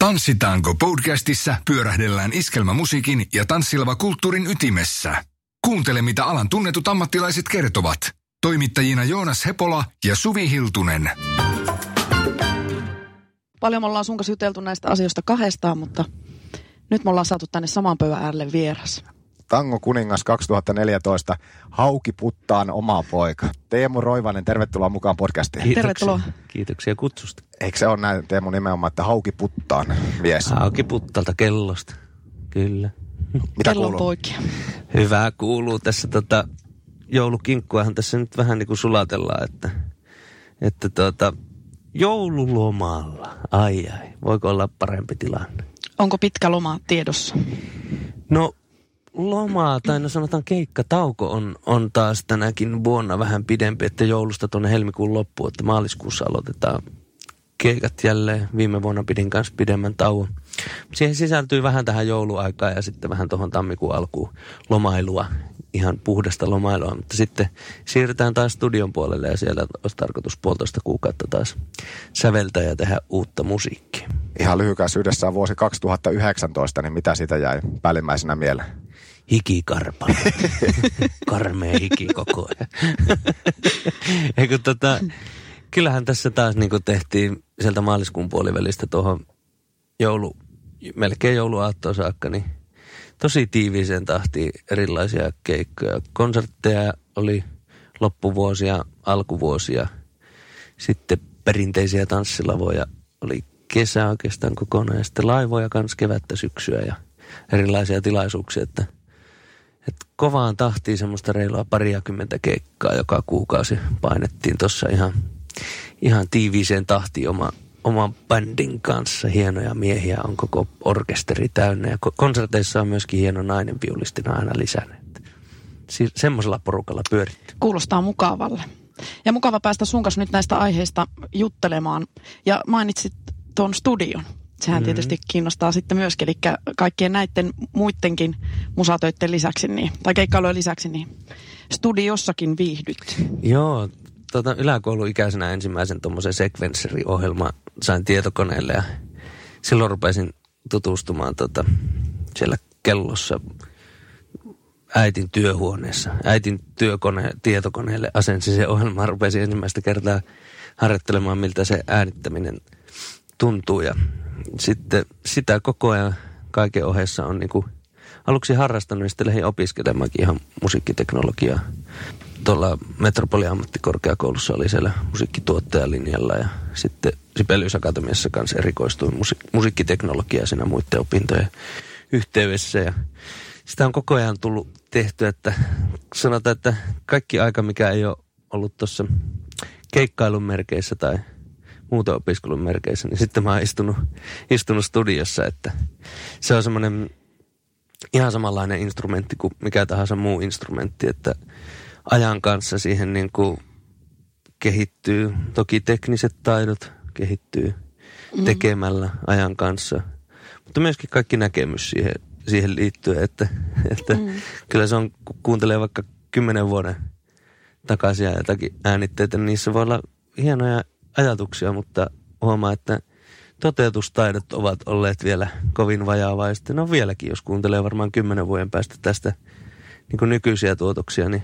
Tanssitaanko podcastissa pyörähdellään iskelmämusiikin ja tanssilava kulttuurin ytimessä. Kuuntele, mitä alan tunnetut ammattilaiset kertovat. Toimittajina Joonas Hepola ja Suvi Hiltunen. Paljon me ollaan sun kanssa juteltu näistä asioista kahdestaan, mutta nyt me ollaan saatu tänne saman pöydän äärelle vieras. Tango kuningas 2014, Hauki Puttaan oma poika. Teemu Roivanen, tervetuloa mukaan podcastiin. Kiitos. Tervetuloa. Kiitoksia kutsusta. Eikö se ole näin Teemu nimenomaan, että Hauki Puttaan mies? Hauki Puttalta kellosta, kyllä. Mitä Kellon kuuluu? poikia. Hyvää kuuluu tässä tota, joulukinkkuahan tässä nyt vähän niin kuin sulatellaan, että, että tota, joululomalla, ai ai, voiko olla parempi tilanne? Onko pitkä loma tiedossa? No lomaa, tai no sanotaan keikkatauko on, on taas tänäkin vuonna vähän pidempi, että joulusta tuonne helmikuun loppuun, että maaliskuussa aloitetaan keikat jälleen. Viime vuonna pidin kanssa pidemmän tauon. Siihen sisältyy vähän tähän jouluaikaan ja sitten vähän tuohon tammikuun alkuun lomailua, ihan puhdasta lomailua, mutta sitten siirrytään taas studion puolelle ja siellä olisi tarkoitus puolitoista kuukautta taas säveltää ja tehdä uutta musiikkia. Ihan lyhykäisyydessään vuosi 2019, niin mitä siitä jäi päällimmäisenä mieleen? Hikikarpa. Karmea hiki koko ajan. Eikö tota, kyllähän tässä taas niin tehtiin sieltä maaliskuun puolivälistä tuohon joulu, melkein jouluaattoon saakka, niin tosi tiiviiseen tahtiin erilaisia keikkoja. Konsertteja oli loppuvuosia, alkuvuosia, sitten perinteisiä tanssilavoja oli kesä oikeastaan kokonaan ja sitten laivoja kanssa kevättä syksyä ja erilaisia tilaisuuksia, että, että kovaan tahtiin semmoista reilua pariakymmentä keikkaa joka kuukausi painettiin tuossa ihan, ihan tiiviiseen tahtiin oma, oman bändin kanssa. Hienoja miehiä on koko orkesteri täynnä ja ko- konserteissa on myöskin hieno nainen viulistina aina lisännyt. Si- semmoisella porukalla pyöritty. Kuulostaa mukavalle. Ja mukava päästä sun kanssa nyt näistä aiheista juttelemaan. Ja mainitsit tuon studion. Sehän mm. tietysti kiinnostaa sitten myöskin, eli kaikkien näiden muidenkin musatöiden lisäksi, niin, tai keikkailujen lisäksi, niin studiossakin viihdyt. Joo, tota, yläkouluikäisenä ensimmäisen tuommoisen sekvensseri-ohjelma sain tietokoneelle ja silloin rupesin tutustumaan tota, siellä kellossa äitin työhuoneessa. Äitin työkone, tietokoneelle asensin se ohjelma, rupesin ensimmäistä kertaa harjoittelemaan, miltä se äänittäminen tuntuu. Ja sitten sitä koko ajan kaiken ohessa on niinku aluksi harrastanut ja sitten lähdin opiskelemaankin ihan musiikkiteknologiaa. Tuolla Metropoliammattikorkeakoulussa oli siellä musiikkituottajalinjalla ja sitten Sibelius Akatemiassa kanssa erikoistuin musi- musiikkiteknologiaa siinä muiden opintojen yhteydessä. Ja sitä on koko ajan tullut tehty, että sanotaan, että kaikki aika, mikä ei ole ollut tuossa keikkailun merkeissä tai muuten opiskelun merkeissä, niin sitten mä oon istunut, istunut studiossa, että se on semmoinen ihan samanlainen instrumentti kuin mikä tahansa muu instrumentti, että ajan kanssa siihen niin kuin kehittyy, toki tekniset taidot kehittyy tekemällä ajan kanssa, mutta myöskin kaikki näkemys siihen, siihen liittyen, että, että mm. kyllä se on, kun kuuntelee vaikka kymmenen vuoden takaisia jotakin äänitteitä, niin niissä voi olla hienoja ajatuksia, mutta huomaa, että toteutustaidot ovat olleet vielä kovin vajaavaisesti. No vieläkin, jos kuuntelee varmaan kymmenen vuoden päästä tästä niin kuin nykyisiä tuotoksia, niin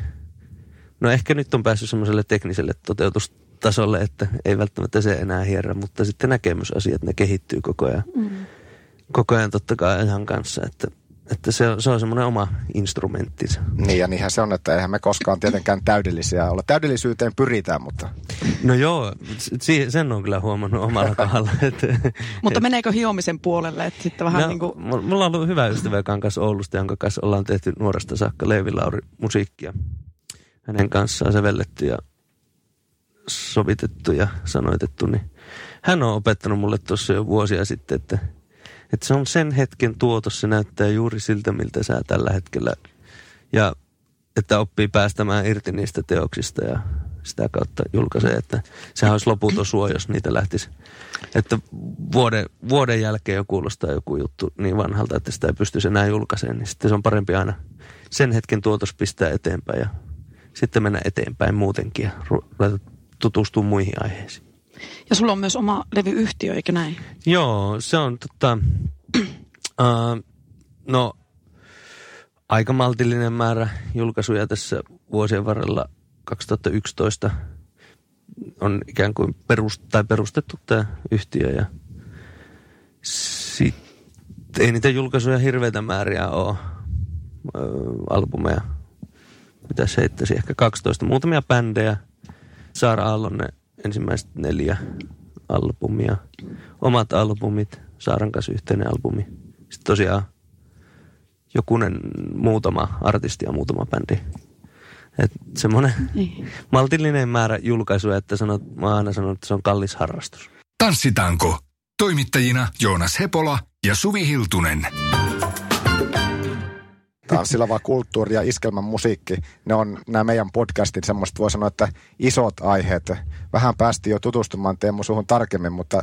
no ehkä nyt on päässyt semmoiselle tekniselle toteutustasolle, että ei välttämättä se enää hierrä, mutta sitten näkemysasiat, ne kehittyy koko ajan. Mm. Koko ajan totta kai ajan kanssa, että, että se on, se on semmoinen oma instrumenttinsa. Niin ja niinhän se on, että eihän me koskaan tietenkään täydellisiä olla. Täydellisyyteen pyritään, mutta No joo, sen on kyllä huomannut omalla kohdalla. Että, Mutta meneekö hiomisen puolelle, että sitten vähän no, niin kuin... mu- Mulla on ollut hyvä ystävä, joka on kanssa Oulusta, jonka kanssa ollaan tehty nuoresta saakka Leevi Lauri musiikkia. Hänen kanssaan sävelletty ja sovitettu ja sanoitettu, niin hän on opettanut mulle tuossa jo vuosia sitten, että, että se on sen hetken tuotos, se näyttää juuri siltä, miltä sä tällä hetkellä, ja että oppii päästämään irti niistä teoksista ja sitä kautta julkaisee, että sehän olisi loputon suo, jos niitä lähtisi. Että vuoden, vuoden jälkeen jo kuulostaa joku juttu niin vanhalta, että sitä ei pystyisi enää julkaisemaan, niin sitten se on parempi aina sen hetken tuotos pistää eteenpäin ja sitten mennä eteenpäin muutenkin ja tutustua muihin aiheisiin. Ja sulla on myös oma levyyhtiö, eikö näin? Joo, se on tota, uh, no aika maltillinen määrä julkaisuja tässä vuosien varrella 2011 on ikään kuin perust, tai perustettu tämä yhtiö ja sitten ei niitä julkaisuja hirveitä määriä ole, ö, albumeja. Mitä se heittäisi, ehkä 12. Muutamia bändejä. Saara Aallon ne ensimmäiset neljä albumia. Omat albumit, Saaran kanssa yhteinen albumi. Sitten tosiaan jokunen muutama artisti ja muutama bändi. Et semmoinen Niin. maltillinen määrä julkaisuja, että sanot, mä oon aina sanonut, että se on kallis harrastus. Tanssitaanko? Toimittajina Joonas Hepola ja Suvi Hiltunen. Tanssilava kulttuuri ja iskelmän musiikki, ne on nämä meidän podcastin semmoista, voi sanoa, että isot aiheet. Vähän päästiin jo tutustumaan Teemu suhun tarkemmin, mutta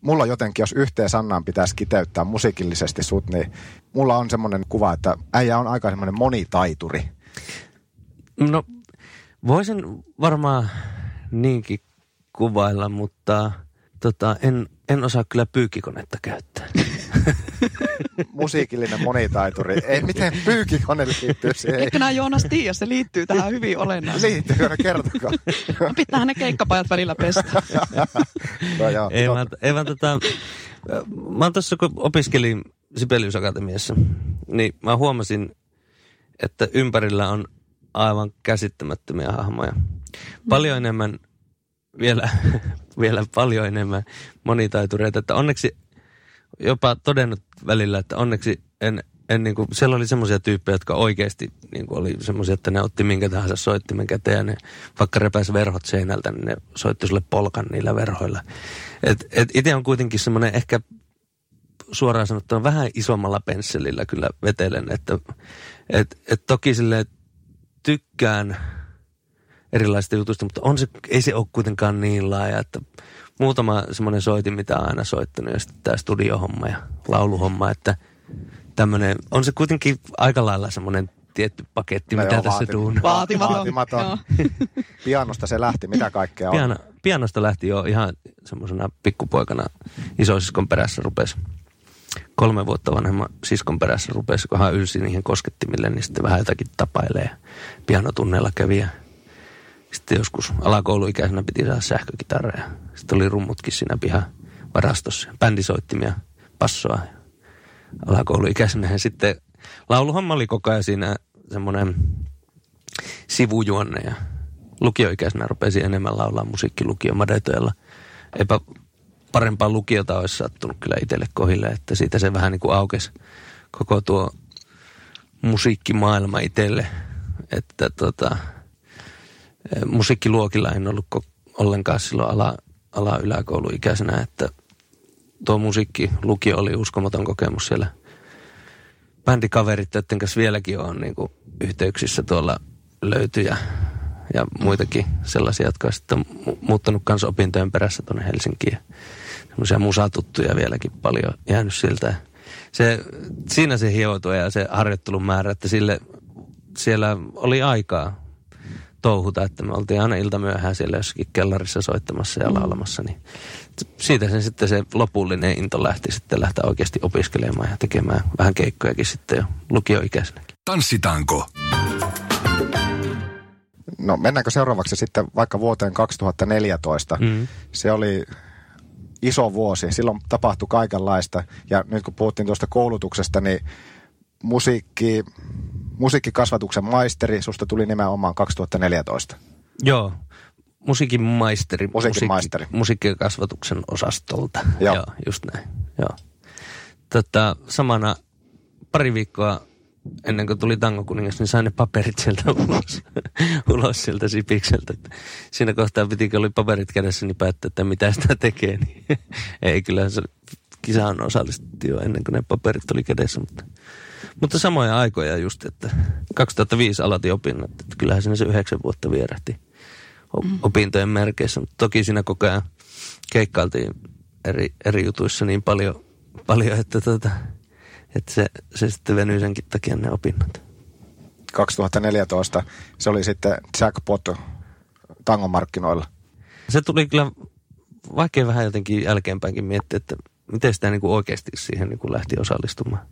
mulla jotenkin, jos yhteen sanaan pitäisi kiteyttää musiikillisesti sut, niin mulla on semmoinen kuva, että äijä on aika semmoinen monitaituri. No, voisin varmaan niinkin kuvailla, mutta tota, en, en osaa kyllä pyykkikonetta käyttää. Musiikillinen monitaituri. Ei, miten pyykikone liittyy siihen? Eikö nämä Joonas tiedä, se liittyy tähän hyvin olennaisesti. Liittyy, no kertokaa. Pitäähän ne keikkapajat välillä pestä. no, joo, ei, vaan, ei vaan tota, mä oon tuossa kun opiskelin Sibelius Akatemiassa, niin mä huomasin, että ympärillä on aivan käsittämättömiä hahmoja. Paljon enemmän, vielä, vielä paljon enemmän monitaitureita, että onneksi jopa todennut välillä, että onneksi en, en niin kuin, siellä oli semmoisia tyyppejä, jotka oikeasti niin kuin oli semmoisia, että ne otti minkä tahansa soittimen käteen ja ne vaikka repäs verhot seinältä, niin ne soitti sulle polkan niillä verhoilla. Et, et itse on kuitenkin semmoinen ehkä suoraan sanottuna vähän isommalla pensselillä kyllä vetelen, että et, et toki sille tykkään erilaisista jutuista, mutta on se, ei se ole kuitenkaan niin laaja, että muutama semmoinen soitin, mitä on aina soittanut, ja sitten tämä studiohomma ja lauluhomma, että tämmöinen, on se kuitenkin aika lailla semmoinen tietty paketti, No mitä joo, tässä tuun. Vaatimaton. Vaatimaton. Pianosta se lähti, mitä kaikkea on. Piano, pianosta lähti jo ihan semmoisena pikkupoikana isosiskon perässä rupesi kolme vuotta vanhemman siskon perässä rupesi, kun hän ylsi niihin koskettimille, niin sitten vähän jotakin tapailee. Pianotunneilla kävi ja sitten joskus alakouluikäisenä piti saada sähkökitaraa ja sitten oli rummutkin siinä pihan varastossa. Bändisoittimia, passoa. Alakouluikäisenä ja sitten lauluhomma oli koko ajan siinä semmoinen sivujuonne ja lukioikäisenä rupesi enemmän laulaa musiikkilukio Madetoilla. Eipä parempaa lukiota olisi sattunut kyllä itselle kohille, että siitä se vähän niin kuin aukesi koko tuo musiikkimaailma itselle. Että tota, musiikkiluokilla en ollut ollenkaan silloin ala, ala yläkouluikäisenä, että tuo musiikkilukio oli uskomaton kokemus siellä bändikaverit, joiden kanssa vieläkin on niin kuin yhteyksissä tuolla löytyjä ja muitakin sellaisia, jotka on sitten mu- muuttanut kanssa opintojen perässä tuonne Helsinkiin. Semmoisia musatuttuja vieläkin paljon jäänyt siltä. Se, siinä se hioutui ja se harjoittelun määrä, että sille, siellä oli aikaa touhuta, että me oltiin aina ilta myöhään siellä jossakin kellarissa soittamassa ja laulamassa, niin siitä sen sitten se lopullinen into lähti sitten lähteä oikeasti opiskelemaan ja tekemään vähän keikkojakin sitten jo lukioikäisenäkin. Tanssitaanko? No mennäänkö seuraavaksi sitten vaikka vuoteen 2014? Mm. Se oli iso vuosi. Silloin tapahtui kaikenlaista. Ja nyt kun puhuttiin tuosta koulutuksesta, niin musiikki, musiikkikasvatuksen maisteri, susta tuli nimenomaan 2014. Joo, musiikin maisteri. Musiikin maisteri. Musiikkikasvatuksen osastolta. Joo. Joo. just näin. Joo. Tota, samana pari viikkoa ennen kuin tuli Tango kuningas, niin sain ne paperit sieltä ulos, ulos sieltä sipikseltä. Että siinä kohtaa piti, kun oli paperit kädessä, niin päättää, että mitä sitä tekee. Niin ei kyllä se kisaan osallistettiin jo ennen kuin ne paperit oli kädessä, mutta, mutta samoja aikoja just, että 2005 aloitin opinnot, että kyllähän siinä se yhdeksän vuotta vierähti o- opintojen merkeissä, mutta toki siinä koko ajan keikkailtiin eri, eri jutuissa niin paljon, paljon että, tota, että se, se sitten venyi senkin takia ne opinnot. 2014 se oli sitten jackpot tangomarkkinoilla. Se tuli kyllä vaikea vähän jotenkin jälkeenpäinkin miettiä, että miten sitä niin kuin oikeasti siihen niin kuin lähti osallistumaan.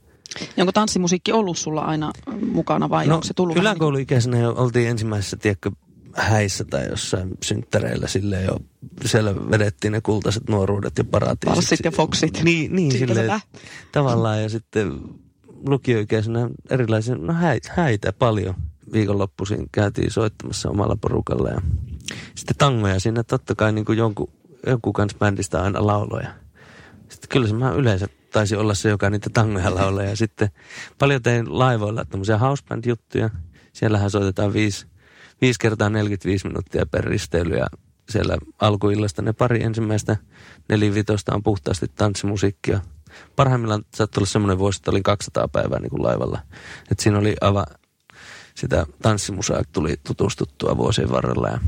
Ja onko tanssimusiikki ollut sulla aina mukana vai no, onko se tullut vähän niin- yläkouluikäisenä jo oltiin ensimmäisessä, tiedätkö, häissä tai jossain synttäreillä silleen jo, siellä vedettiin ne kultaiset nuoruudet ja paratiisit. Palssit ja foksit. Niin, niin Siitä silleen, hyvä. tavallaan ja sitten lukioikäisenä erilaisia, no häitä, häitä paljon. Viikonloppuisin käytiin soittamassa omalla porukalla ja sitten tangoja siinä totta kai niin kuin jonkun, jonkun kanssa bändistä aina lauloja. Sitten kyllä se mä yleensä taisi olla se, joka niitä tangoja laulaa. Ja sitten paljon tein laivoilla tämmöisiä houseband-juttuja. Siellähän soitetaan viisi, viisi kertaa 45 minuuttia per risteily ja siellä alkuillasta ne pari ensimmäistä nelivitosta on puhtaasti tanssimusiikkia. Parhaimmillaan saattoi olla semmoinen vuosi, että olin 200 päivää niin kuin laivalla. Et siinä oli aivan sitä tanssimusaa tuli tutustuttua vuosien varrella ja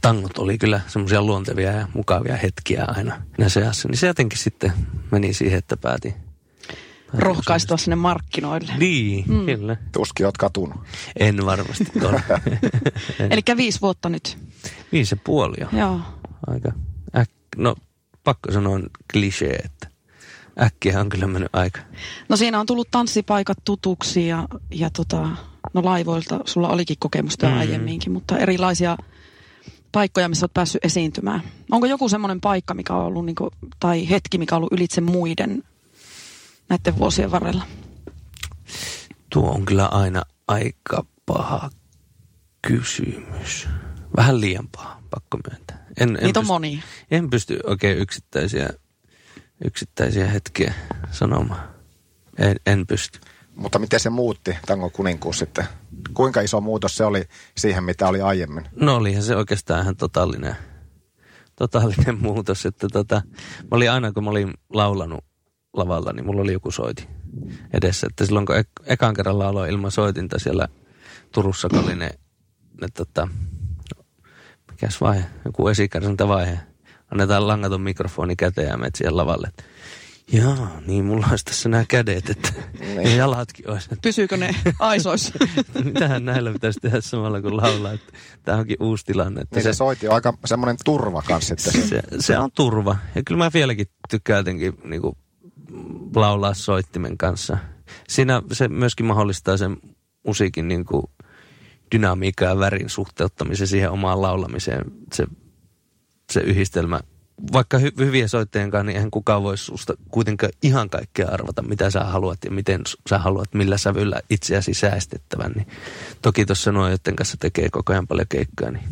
tangot oli kyllä semmoisia luontevia ja mukavia hetkiä aina näissä seassa. Niin se jotenkin sitten meni siihen, että päätin. päätin rohkaistua sinne markkinoille. Niin, mm. kyllä. Tuskin oot katunut. En varmasti ole. Eli viisi vuotta nyt. Viisi ja puoli jo. Joo. Aika äk... No, pakko sanoa klisee, että äkkiä on kyllä mennyt aika. No siinä on tullut tanssipaikat tutuksi ja, ja tota, no laivoilta sulla olikin kokemusta mm. Mm. aiemminkin, mutta erilaisia paikkoja, missä olet päässyt esiintymään. Onko joku semmoinen paikka, mikä on ollut, niinku, tai hetki, mikä on ollut ylitse muiden näiden vuosien varrella? Tuo on kyllä aina aika paha kysymys. Vähän liian paha, pakko myöntää. En, en Niitä on pysty- monia. En pysty oikein yksittäisiä, yksittäisiä hetkiä sanomaan. En, en pysty. Mutta miten se muutti Tango kuninkuus sitten? Kuinka iso muutos se oli siihen, mitä oli aiemmin? No olihan se oikeastaan ihan totaalinen, totaalinen muutos. Että tota, mä olin aina, kun mä olin laulanut lavalla, niin mulla oli joku soiti edessä. Että silloin kun ek- ekan kerran lauloin ilman soitinta siellä Turussa, kun oli ne, ne tota, mikäs vaihe, joku esikärsyntävaihe. Annetaan langaton mikrofoni käteen ja menet siihen lavalle. että Jaa, niin mulla olisi tässä nämä kädet, että ja jalatkin olisi. Pysyykö ne aisoissa? Mitähän näillä pitäisi tehdä samalla kuin laulaa, että tämä onkin uusi tilanne. Että Niin se, se soiti on aika semmoinen turva kanssa sitten. se, se on turva. Ja kyllä mä vieläkin tykkään jotenkin niin kuin, laulaa soittimen kanssa. Siinä se myöskin mahdollistaa sen musiikin niin kuin, dynamiikan ja värin suhteuttamisen siihen omaan laulamiseen. Se, se yhdistelmä. Vaikka hy, hyviä soittajien kanssa, niin eihän kukaan voi susta kuitenkaan ihan kaikkea arvata, mitä sä haluat ja miten sä haluat, millä sävyllä itseäsi säästettävän. Niin toki tuossa nuojoiden kanssa tekee koko ajan paljon keikkaa, niin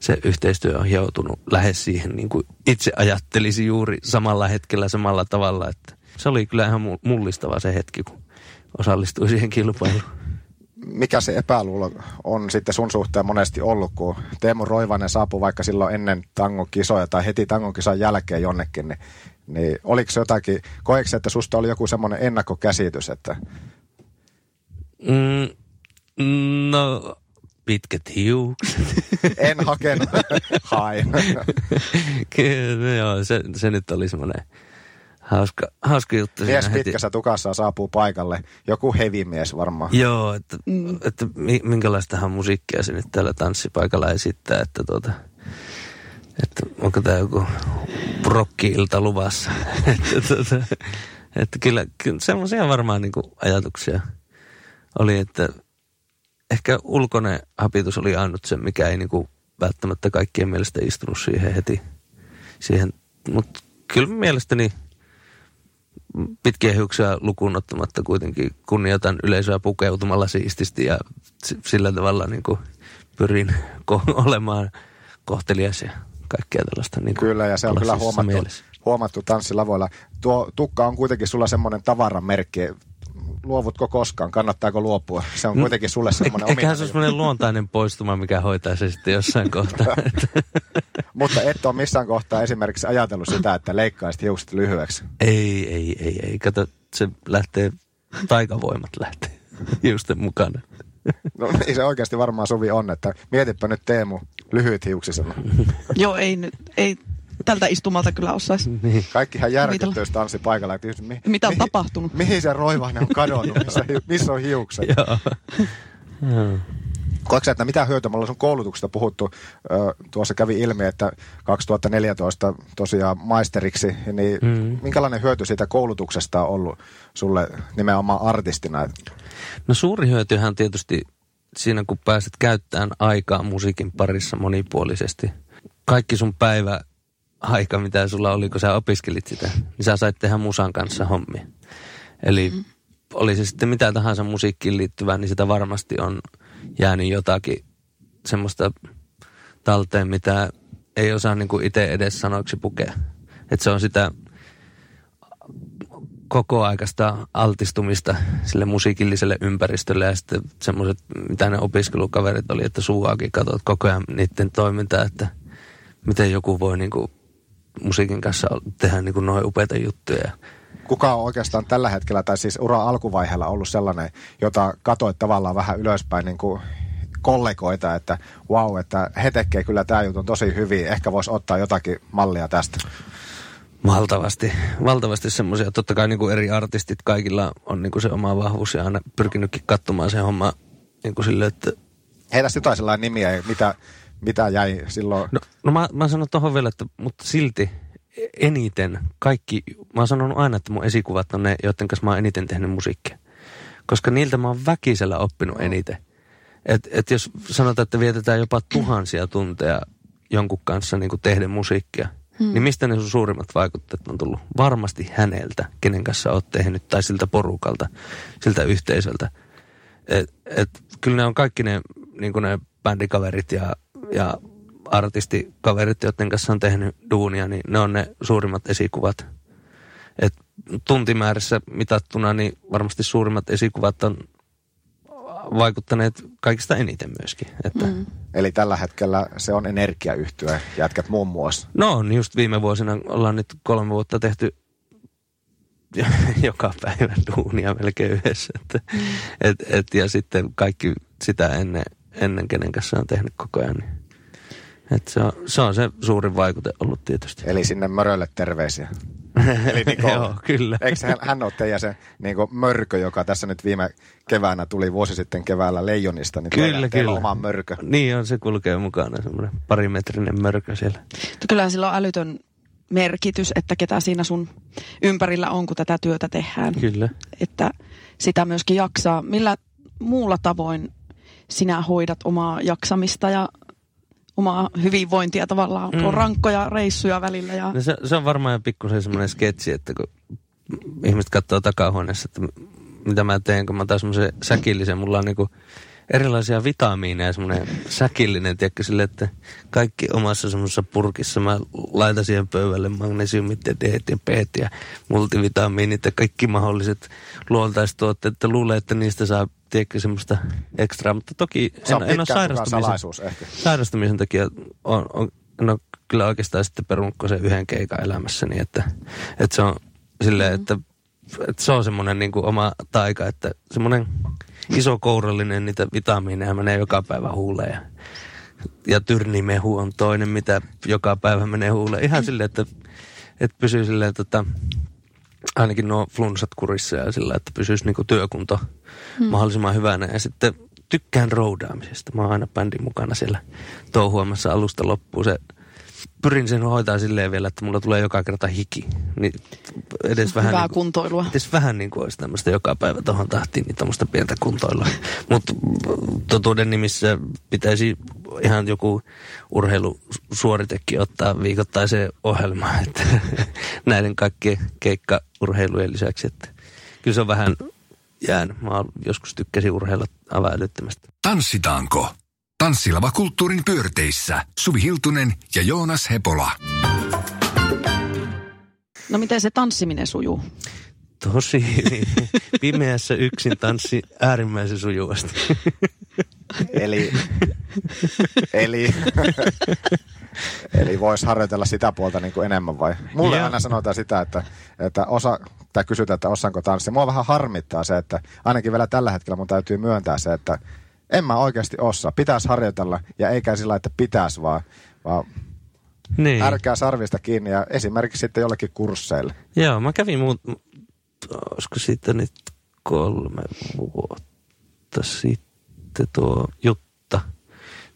se yhteistyö on hioutunut lähes siihen, niin kuin itse ajattelisi juuri samalla hetkellä samalla tavalla. Että se oli kyllä ihan mu- mullistava se hetki, kun osallistui siihen kilpailuun. Mikä se epäluulo on sitten sun suhteen monesti ollut, kun Teemu Roivanen saapui vaikka silloin ennen tangon kisoja tai heti tangon kisan jälkeen jonnekin, niin, niin oliko se jotakin, koeksi että susta oli joku semmoinen ennakkokäsitys, että Mm, no, pitkät hiukset. en hakenut, hain. Kyllä, joo, se, se nyt oli semmoinen hauska, hauska juttu. Mies heti. pitkässä tukassa saapuu paikalle, joku hevimies varmaan. Joo, että, mm. että mi- minkälaistahan musiikkia se nyt täällä tanssipaikalla esittää, että tuota, että onko tämä joku rokki-ilta luvassa. että, tuota, että kyllä, kyllä semmoisia varmaan niin ajatuksia oli, että ehkä ulkoinen hapitus oli ainut se, mikä ei niin kuin välttämättä kaikkien mielestä istunut siihen heti. Siihen, mutta kyllä mielestäni pitkiä hiuksia lukuun ottamatta kuitenkin kunnioitan yleisöä pukeutumalla siististi ja sillä tavalla niin kuin pyrin ko- olemaan kohtelias ja kaikkea tällaista. Niin Kyllä, ja se on kyllä huomattu, mielessä. huomattu tanssilavoilla. Tuo tukka on kuitenkin sulla semmoinen tavaramerkki. Luovutko koskaan? Kannattaako luopua? Se on kuitenkin sulle semmoinen Eiköhän se ole semmoinen luontainen poistuma, mikä hoitaa se sitten jossain kohtaa. Mutta et ole missään kohtaa esimerkiksi ajatellut sitä, että leikkaisit hiukset lyhyeksi. ei, ei, ei, ei. Kato, se lähtee, taikavoimat lähtee hiusten mukana. No niin se oikeasti varmaan Suvi on, että mietipä nyt Teemu lyhyt hiuksisena. Joo, ei nyt, ei tältä istumalta kyllä osaisi. Niin. Kaikkihan järkyttyisi tanssi paikalla. Että just mi, Mitä on mihin- tapahtunut? Mihin se roivainen on kadonnut? Missä, missä on hiukset? Joo. Joo. Koetko että mitä hyötyä, me ollaan sun koulutuksesta puhuttu, tuossa kävi ilmi, että 2014 tosiaan maisteriksi, niin mm. minkälainen hyöty siitä koulutuksesta on ollut sulle nimenomaan artistina? No suuri hyötyhän tietysti siinä, kun pääset käyttämään aikaa musiikin parissa monipuolisesti. Kaikki sun päivä aika, mitä sulla oli, kun sä opiskelit sitä, niin sä sait tehdä musan kanssa hommi. Eli mm. oli se sitten mitä tahansa musiikkiin liittyvää, niin sitä varmasti on jäänyt jotakin semmoista talteen, mitä ei osaa niin kuin itse edes sanoiksi pukea. Että se on sitä koko aikaista altistumista sille musiikilliselle ympäristölle ja sitten semmoiset, mitä ne opiskelukaverit oli, että suuaakin katsot koko ajan niiden toimintaa, että miten joku voi niin kuin musiikin kanssa tehdä niin kuin noin upeita juttuja. Kuka on oikeastaan tällä hetkellä, tai siis ura alkuvaiheella ollut sellainen, jota katoit tavallaan vähän ylöspäin niin kuin kollegoita, että wow, että he tekee kyllä tämä jutun tosi hyvin, ehkä voisi ottaa jotakin mallia tästä. Valtavasti, valtavasti semmoisia. Totta kai niin kuin eri artistit, kaikilla on niin kuin se oma vahvuus ja aina pyrkinytkin katsomaan se homma niin kuin sille, että... Heitä jotain sellainen nimiä, mitä, mitä jäi silloin? No, no mä, mä sanon tuohon vielä, että mutta silti eniten kaikki, mä oon sanonut aina, että mun esikuvat on ne, joiden kanssa mä oon eniten tehnyt musiikkia. Koska niiltä mä oon väkisellä oppinut eniten. Et, et jos sanotaan, että vietetään jopa tuhansia tunteja jonkun kanssa niin kuin tehdä musiikkia, hmm. niin mistä ne sun suurimmat vaikutteet on tullut? Varmasti häneltä, kenen kanssa oot tehnyt, tai siltä porukalta, siltä yhteisöltä. Et, et, kyllä ne on kaikki ne, niin kuin ne bändikaverit ja, ja artistikaverit, joiden kanssa on tehnyt duunia, niin ne on ne suurimmat esikuvat. Et tuntimäärässä mitattuna, niin varmasti suurimmat esikuvat on vaikuttaneet kaikista eniten myöskin. Että. Mm. Eli tällä hetkellä se on energiayhtyä, jätkät muun muassa. No niin just viime vuosina ollaan nyt kolme vuotta tehty joka päivä duunia melkein yhdessä. Että, mm. et, et, ja sitten kaikki sitä ennen, ennen kenen kanssa on tehnyt koko ajan. Niin. Et se, on, se on se suurin vaikute ollut tietysti. Eli sinne Mörölle terveisiä. Eli Niko, Joo, kyllä. Eikö hän, hän ole teidän se niin mörkö, joka tässä nyt viime keväänä tuli vuosi sitten keväällä Leijonista, niin kyllä, teillä, teillä oma mörkö. Niin on, se kulkee mukana, semmoinen parimetrinen mörkö siellä. Kyllä sillä on älytön merkitys, että ketä siinä sun ympärillä on, kun tätä työtä tehdään. Kyllä. Että sitä myöskin jaksaa. Millä muulla tavoin sinä hoidat omaa jaksamista ja omaa hyvinvointia tavallaan. Mm. On rankkoja reissuja välillä. Ja... No se, se on varmaan jo pikkusen semmoinen sketsi, että kun ihmiset katsoo takahuoneessa, että mitä mä teen, kun mä otan semmoisen säkillisen, mulla on niinku erilaisia vitamiineja, semmoinen säkillinen, tiedätkö, sille, että kaikki omassa semmoisessa purkissa mä laitan siihen pöydälle magnesiumit ja D ja P ja multivitamiinit ja kaikki mahdolliset luontaistuotteet, että luulee, että niistä saa tiedätkö, semmoista ekstraa, mutta toki en, en ole sairastumisen, sairastumisen takia on, on, en ole kyllä oikeastaan sitten perunut se yhden keikan elämässäni, että, että se on silleen, mm-hmm. että, että se on semmoinen niin oma taika, että semmoinen iso kourallinen niitä vitamiineja menee joka päivä huuleen ja, ja tyrnimehu on toinen, mitä joka päivä menee huuleen. Ihan silleen, että, että pysyy silleen, tota, ainakin nuo flunssat kurissa ja sillä, että pysyisi niinku työkunto hmm. mahdollisimman hyvänä. Ja sitten tykkään roudaamisesta. Mä oon aina bändin mukana siellä touhuamassa alusta loppuun. Se pyrin sen hoitaa silleen vielä, että mulla tulee joka kerta hiki. Niin edes vähän Hyvää niin kuin, kuntoilua. Edes vähän niin kuin olisi tämmöistä joka päivä tuohon tahtiin, niin tämmöistä pientä kuntoilua. Mutta totuuden nimissä pitäisi ihan joku urheilusuoritekin ottaa viikoittaiseen ohjelmaan, että näiden kaikkien keikkaurheilujen lisäksi, että kyllä se on vähän jäänyt. Mä joskus tykkäsin urheilla aivan älyttömästi. Tanssitaanko? Tanssilava kulttuurin pyörteissä Suvi Hiltunen ja Joonas Hepola. No miten se tanssiminen sujuu? Tosi hyvin. Pimeässä yksin tanssi äärimmäisen sujuvasti. eli, eli, eli voisi harjoitella sitä puolta niin kuin enemmän vai? Mulle aina sanotaan sitä, että, että osa, tai kysytään, että osaanko tanssia. Mua vähän harmittaa se, että ainakin vielä tällä hetkellä mun täytyy myöntää se, että en mä oikeasti osaa. Pitäisi harjoitella ja eikä sillä, että pitäisi vaan, vaan niin. ärkää sarvista kiinni ja esimerkiksi sitten jollekin kursseille. Joo, mä kävin muut, olisiko sitten nyt kolme vuotta sitten tuo Jutta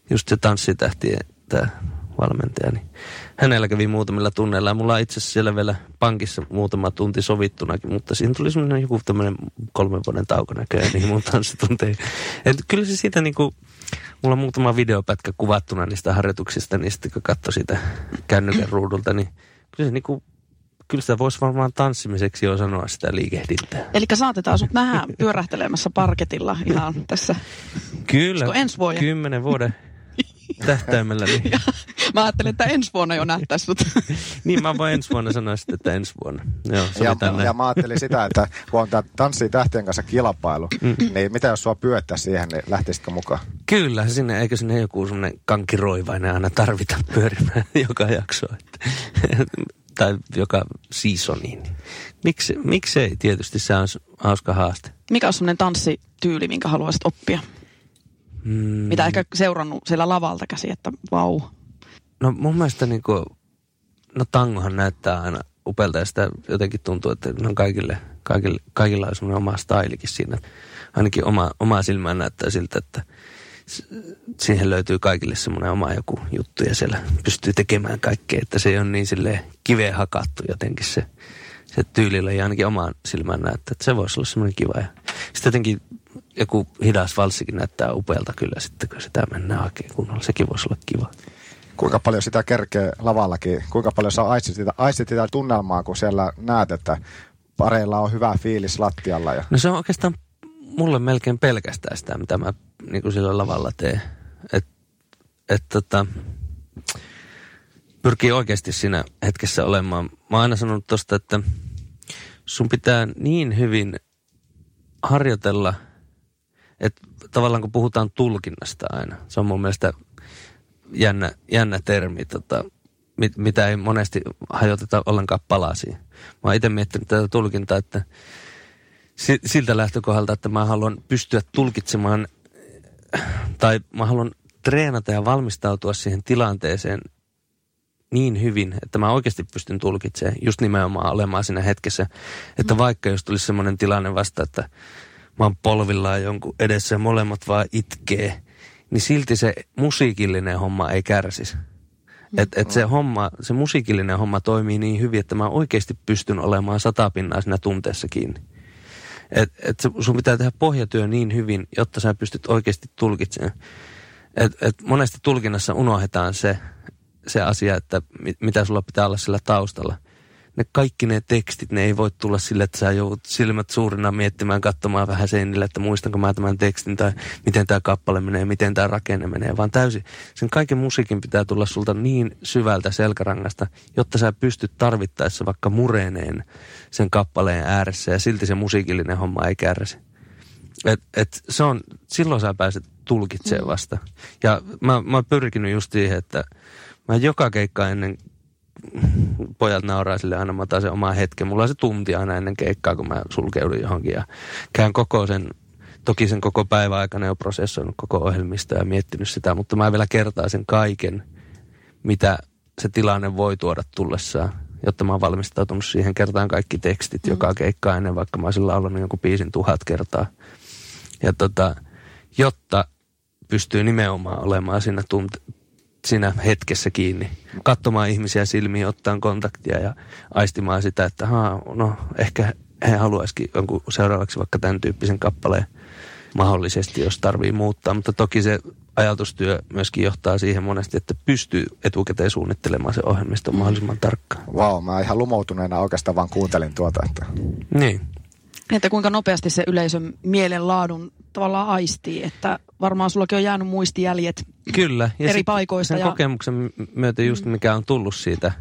just se tanssitähti, tämä valmentaja, niin hänellä kävi muutamilla tunneilla. Ja mulla on itse asiassa siellä vielä pankissa muutama tunti sovittunakin, mutta siinä tuli semmoinen joku tämmöinen kolmen vuoden tauko näköjään niin mun tanssitunteihin. Et kyllä se siitä niinku, mulla on muutama videopätkä kuvattuna niistä harjoituksista, niin sitten kun katsoi sitä kännykän ruudulta, niin kyllä se niinku kyllä sitä voisi varmaan tanssimiseksi jo sanoa sitä liikehdintää. Eli saatetaan sut nähdä pyörähtelemässä parketilla ihan tässä. Kyllä, ensi vuoden? kymmenen vuoden tähtäimellä. Niin. Ja, mä ajattelin, että ensi vuonna jo nähtäisi sut. niin, mä voin ensi vuonna sanoa sitten, että ensi vuonna. Joo, ja, ja mä ajattelin sitä, että kun on tämä Tanssii tähtien kanssa kilpailu, mm. niin mitä jos sua pyöttää siihen, niin lähtisitkö mukaan? Kyllä, sinne, eikö sinne joku semmoinen kankiroivainen aina tarvita pyörimään joka jakso. tai joka seasoniin. Miksi, miksei tietysti se on hauska haaste. Mikä on semmoinen tanssityyli, minkä haluaisit oppia? Mm. Mitä ehkä seurannut siellä lavalta käsi, että vau. No mun mielestä niin kuin, no tangohan näyttää aina upelta ja sitä jotenkin tuntuu, että no kaikille, kaikille, kaikilla on semmoinen oma stylikin siinä. Ainakin oma, oma silmään näyttää siltä, että siihen löytyy kaikille semmoinen oma joku juttu ja siellä pystyy tekemään kaikkea, että se ei ole niin sille kiveen hakattu jotenkin se, se tyylillä ja ainakin omaan silmään näyttää, että se voisi olla semmoinen kiva. Ja sitten jotenkin joku hidas valssikin näyttää upealta kyllä sitten, kun sitä mennään oikein kunnolla. Sekin voisi olla kiva. Kuinka paljon sitä kerkee lavallakin? Kuinka paljon saa aistit sitä, aistit sitä tunnelmaa, kun siellä näet, että pareilla on hyvä fiilis lattialla? Ja... No se on oikeastaan mulle melkein pelkästään sitä, mitä mä niin kuin sillä lavalla teen. Että et, tota, pyrkii oikeasti siinä hetkessä olemaan. Mä oon aina sanonut tosta, että sun pitää niin hyvin harjoitella, että tavallaan kun puhutaan tulkinnasta aina, se on mun mielestä jännä, jännä termi, tota, mit, mitä ei monesti hajoteta ollenkaan palasiin. Mä oon itse miettinyt tätä tulkintaa, että siltä lähtökohdalta, että mä haluan pystyä tulkitsemaan tai mä haluan treenata ja valmistautua siihen tilanteeseen niin hyvin, että mä oikeasti pystyn tulkitsemaan just nimenomaan olemaan siinä hetkessä. Että vaikka jos tulisi semmoinen tilanne vasta, että oon polvillaan jonkun edessä ja molemmat vaan itkee, niin silti se musiikillinen homma ei kärsisi. Että et se homma, se musiikillinen homma toimii niin hyvin, että mä oikeasti pystyn olemaan satapinnaa siinä tunteessa kiinni. Että et sun pitää tehdä pohjatyö niin hyvin, jotta sä pystyt oikeasti tulkitsemaan. Et, et monesti tulkinnassa unohdetaan se, se asia, että mit, mitä sulla pitää olla sillä taustalla – ne kaikki ne tekstit, ne ei voi tulla sille, että sä joudut silmät suurina miettimään, katsomaan vähän seinille, että muistanko mä tämän tekstin tai miten tämä kappale menee, miten tämä rakenne menee, vaan täysin. Sen kaiken musiikin pitää tulla sulta niin syvältä selkärangasta, jotta sä pystyt tarvittaessa vaikka mureeneen sen kappaleen ääressä ja silti se musiikillinen homma ei kärsi. Et, et se on, silloin sä pääset tulkitsemaan mm. vasta. Ja mä, mä oon pyrkinyt just siihen, että mä joka keikka ennen pojat nauraa sille aina, mä otan sen oman hetken. Mulla on se tunti aina ennen keikkaa, kun mä sulkeudun johonkin ja käyn koko sen, toki sen koko päivän aikana jo prosessoinut koko ohjelmista ja miettinyt sitä, mutta mä vielä kertaan sen kaiken, mitä se tilanne voi tuoda tullessaan, jotta mä oon valmistautunut siihen kertaan kaikki tekstit mm. joka keikkaa ennen, vaikka mä olisin laulanut jonkun biisin tuhat kertaa. Ja tota, jotta pystyy nimenomaan olemaan siinä tunt- siinä hetkessä kiinni. Katsomaan ihmisiä silmiin, ottaa kontaktia ja aistimaan sitä, että haa, no ehkä he haluaisikin jonkun seuraavaksi vaikka tämän tyyppisen kappaleen mahdollisesti, jos tarvii muuttaa. Mutta toki se ajatustyö myöskin johtaa siihen monesti, että pystyy etukäteen suunnittelemaan se ohjelmisto mahdollisimman tarkkaan. Vau, wow, mä ihan lumoutuneena oikeastaan vaan kuuntelin tuota. Että... Niin. Että kuinka nopeasti se yleisön mielenlaadun tavallaan aistii, että varmaan sullakin on jäänyt muistijäljet Kyllä. Ja eri paikoista. Sen ja... kokemuksen myötä just mm. mikä on tullut siitä,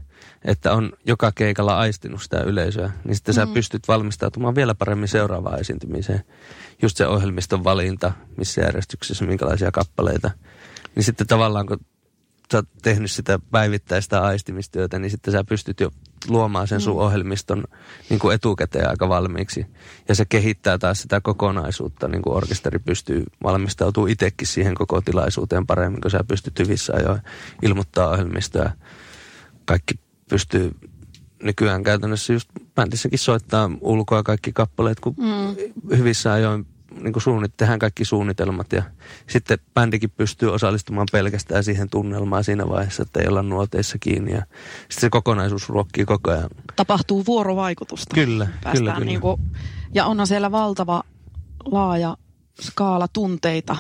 että on joka keikalla aistinut sitä yleisöä, niin sitten mm. sä pystyt valmistautumaan vielä paremmin seuraavaan esiintymiseen. Just se ohjelmiston valinta, missä järjestyksessä, minkälaisia kappaleita. Niin sitten tavallaan kun sä oot tehnyt sitä päivittäistä aistimistyötä, niin sitten sä pystyt jo luomaan sen sun mm. ohjelmiston niin kuin etukäteen aika valmiiksi. Ja se kehittää taas sitä kokonaisuutta, niin kuin orkesteri pystyy valmistautumaan itsekin siihen koko tilaisuuteen paremmin, kun sä pystyt hyvissä ajoin ilmoittaa ohjelmistoa. Kaikki pystyy nykyään käytännössä just bändissäkin soittaa ulkoa kaikki kappaleet, kun mm. hyvissä ajoin niin kuin suunnit, tehdään kaikki suunnitelmat ja sitten bändikin pystyy osallistumaan pelkästään siihen tunnelmaan siinä vaiheessa, että ei olla nuoteissa kiinni ja sitten se kokonaisuus ruokkii koko ajan. Tapahtuu vuorovaikutusta. Kyllä, Päästään kyllä, kyllä. Niin kuin, ja onhan siellä valtava laaja skaala tunteita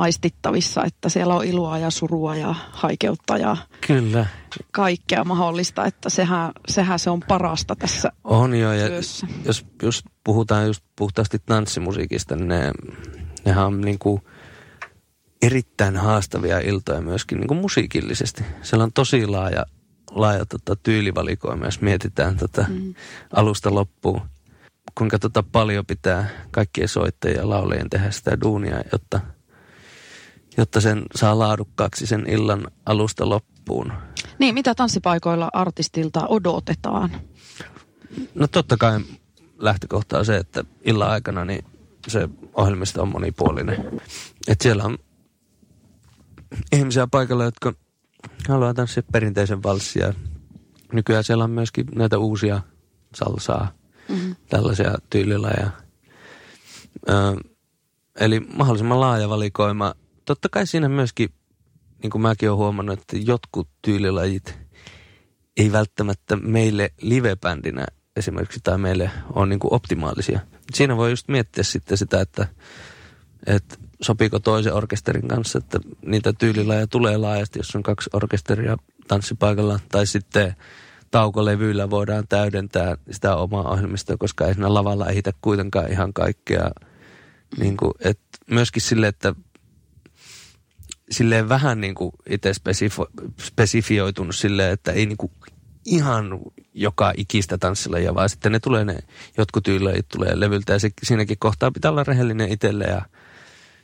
aistittavissa, että siellä on iloa ja surua ja haikeutta ja Kyllä, kaikkea mahdollista, että sehän, sehän se on parasta tässä on jo. Ja työssä. jos, jos puhutaan just puhtaasti tanssimusiikista, niin ne, nehän on niin kuin erittäin haastavia iltoja myöskin niin kuin musiikillisesti. Siellä on tosi laaja, laaja tota, tyylivalikoima, jos mietitään tota, mm. alusta loppuun. Kuinka tota, paljon pitää kaikkien soittajien ja laulajien tehdä sitä duunia, jotta, jotta sen saa laadukkaaksi sen illan alusta loppuun. Niin, mitä tanssipaikoilla artistilta odotetaan? No totta kai lähtökohta on se, että illan aikana niin se ohjelmisto on monipuolinen. Et siellä on ihmisiä paikalla, jotka haluaa tanssia perinteisen valssia. Nykyään siellä on myöskin näitä uusia salsaa, mm-hmm. tällaisia tyylilajeja. Ö, eli mahdollisimman laaja valikoima. Totta kai siinä myöskin, niin kuin mäkin olen huomannut, että jotkut tyylilajit ei välttämättä meille livebändinä esimerkiksi tai meille on niin kuin optimaalisia. Siinä voi just miettiä sitten sitä, että, että sopiiko toisen orkesterin kanssa, että niitä tyylilajeja tulee laajasti, jos on kaksi orkesteria tanssipaikalla, tai sitten taukolevyillä voidaan täydentää sitä omaa ohjelmistoa, koska ei siinä lavalla ehitä kuitenkaan ihan kaikkea. Niin kuin, et myöskin sille, että silleen vähän niin kuin itse spesifo- spesifioitunut silleen, että ei niin kuin ihan joka ikistä tanssilajia, vaan sitten ne tulee ne, jotkut tyylilajit tulee levyltä ja se, siinäkin kohtaa pitää olla rehellinen itselle ja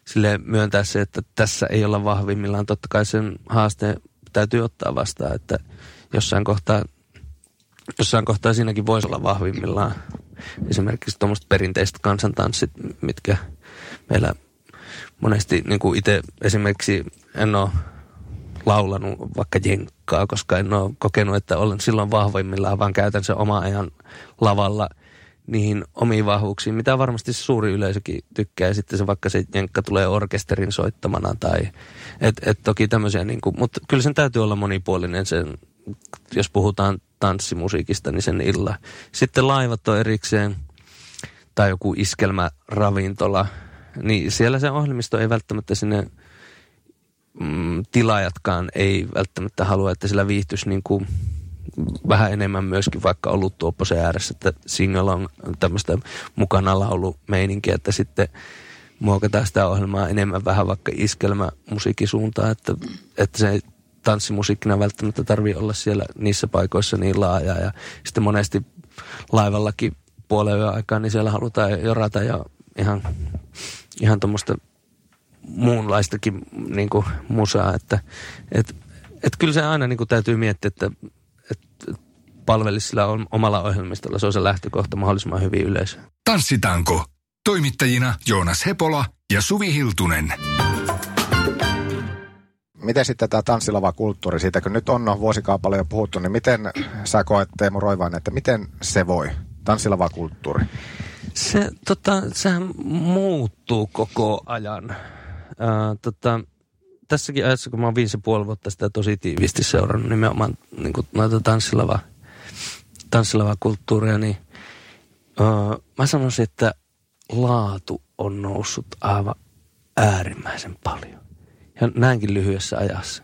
sille myöntää se, että tässä ei olla vahvimmillaan. Totta kai sen haasteen täytyy ottaa vastaan, että jossain kohtaa, jossain kohtaa siinäkin voisi olla vahvimmillaan. Esimerkiksi tuommoiset perinteiset kansantanssit, mitkä meillä monesti niin kuin itse esimerkiksi en ole laulanut vaikka jenkkaa, koska en ole kokenut, että olen silloin vahvimmillaan, vaan käytän sen oma ajan lavalla niihin omiin vahvuuksiin, mitä varmasti suuri yleisökin tykkää. Sitten se vaikka se jenkka tulee orkesterin soittamana tai, et, et toki tämmöisiä, niin kuin, mutta kyllä sen täytyy olla monipuolinen sen, jos puhutaan tanssimusiikista, niin sen illa. Sitten laivat on erikseen tai joku iskelmäravintola, niin siellä se ohjelmisto ei välttämättä sinne mm, tilaajatkaan ei välttämättä halua, että sillä viihtyisi niin kuin vähän enemmän myöskin vaikka ollut tuopposen ääressä, että single on tämmöistä mukana laulumeininkiä, että sitten muokataan sitä ohjelmaa enemmän vähän vaikka iskelmä musiikkisuuntaan, että, että se tanssimusiikkina välttämättä tarvii olla siellä niissä paikoissa niin laaja ja sitten monesti laivallakin puolen yön aikaa, niin siellä halutaan jorata ja ihan, ihan tuommoista muunlaistakin niin kuin musaa, että et, et kyllä se aina niin kuin täytyy miettiä, että et, palvelisi sillä on, omalla ohjelmistolla, se on se lähtökohta mahdollisimman hyvin yleisö. Tanssitanko. Toimittajina Joonas Hepola ja Suvi Hiltunen. Miten sitten tämä tanssilava kulttuuri, siitä kun nyt on vuosikaupalla jo puhuttu, niin miten sä koet Teemu Roivainen, että miten se voi, tanssilava kulttuuri? Se, tota, sehän muuttuu koko ajan. Ää, tota, tässäkin ajassa, kun mä oon viisi puoli vuotta sitä tosi tiiviisti seurannut nimenomaan niin kuin noita tanssilava, tanssilava kulttuuria, niin ää, mä sanoisin, että laatu on noussut aivan äärimmäisen paljon. Ja näinkin lyhyessä ajassa.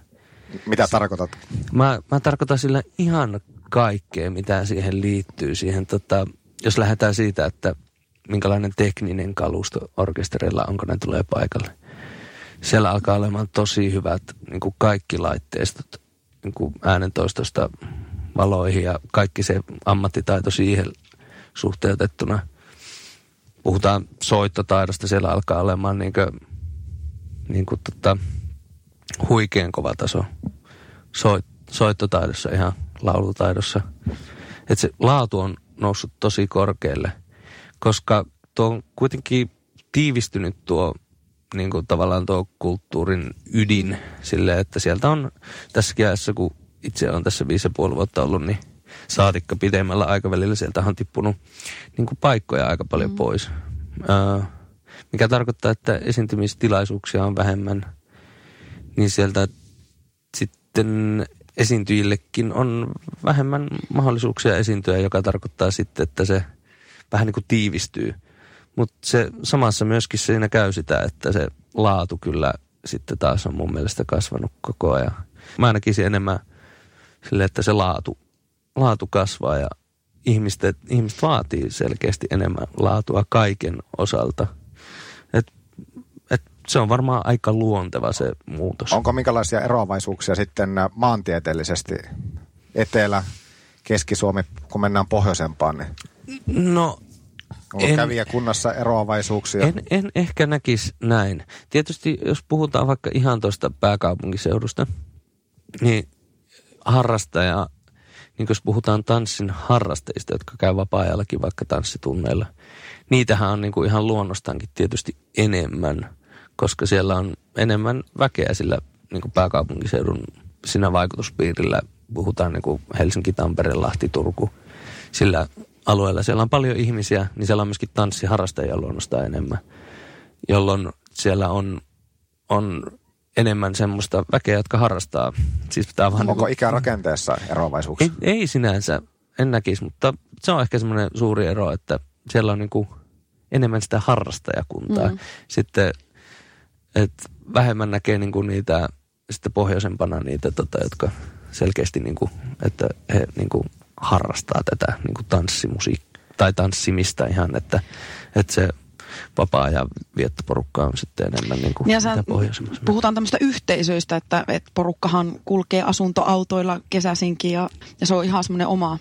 Mitä tarkoitat? Mä, mä tarkoitan sillä ihan kaikkea, mitä siihen liittyy. Siihen, tota, jos lähdetään siitä, että minkälainen tekninen kalusto orkestereilla, onko ne tulee paikalle. Siellä alkaa olemaan tosi hyvät niin kuin kaikki laitteistot niin kuin äänentoistosta valoihin ja kaikki se ammattitaito siihen suhteutettuna. Puhutaan soittotaidosta, siellä alkaa olemaan niin kuin, niin kuin tota, huikean kova taso Soit, soittotaidossa, ihan laulutaidossa. Et se laatu on noussut tosi korkealle, koska tuo on kuitenkin tiivistynyt tuo niin kuin tavallaan tuo kulttuurin ydin sille, että sieltä on tässäkin ajassa, kun itse on tässä viisi ja puoli vuotta ollut, niin saatikka pidemmällä aikavälillä sieltä on tippunut niin kuin paikkoja aika paljon mm. pois. Ää, mikä tarkoittaa, että esiintymistilaisuuksia on vähemmän. Niin sieltä sitten esiintyjillekin on vähemmän mahdollisuuksia esiintyä, joka tarkoittaa sitten, että se vähän niin kuin tiivistyy. Mutta se samassa myöskin siinä käy sitä, että se laatu kyllä sitten taas on mun mielestä kasvanut koko ajan. Mä näkisin enemmän sille, että se laatu, laatu kasvaa ja ihmiset, ihmiset vaatii selkeästi enemmän laatua kaiken osalta. Et, et se on varmaan aika luonteva se muutos. Onko minkälaisia eroavaisuuksia sitten maantieteellisesti Etelä, Keski-Suomi, kun mennään pohjoisempaan? Niin No onko En- kävijäkunnassa eroavaisuuksia? En, en ehkä näkisi näin. Tietysti jos puhutaan vaikka ihan tuosta pääkaupunkiseudusta, niin harrastaja, niin jos puhutaan tanssin harrastajista, jotka käy vapaa-ajallakin vaikka tanssitunneilla, niitähän on niin kuin ihan luonnostaankin tietysti enemmän, koska siellä on enemmän väkeä sillä niin kuin pääkaupunkiseudun siinä vaikutuspiirillä. Puhutaan niin kuin Helsinki, Tampere, Lahti, Turku. Sillä alueella siellä on paljon ihmisiä, niin siellä on myöskin tanssiharrastajia luonnostaan enemmän, jolloin siellä on, on enemmän semmoista väkeä, jotka harrastaa. Siis tämä on vaan Onko niin ikärakenteessa eroavaisuuksia? ei, ei sinänsä, en näkisi, mutta se on ehkä semmoinen suuri ero, että siellä on niinku enemmän sitä harrastajakuntaa. Mm. Sitten, että vähemmän näkee niinku niitä sitten pohjoisempana niitä, tota, jotka selkeästi niinku, että he niinku harrastaa tätä niinku tanssimusiikkaa tai tanssimista ihan, että, että se vapaa ja viettoporukka on sitten enemmän niin kuin Ja sä, puhutaan tämmöistä yhteisöistä, että, että porukkahan kulkee asuntoautoilla kesäsinkin ja, ja se on ihan semmoinen oma,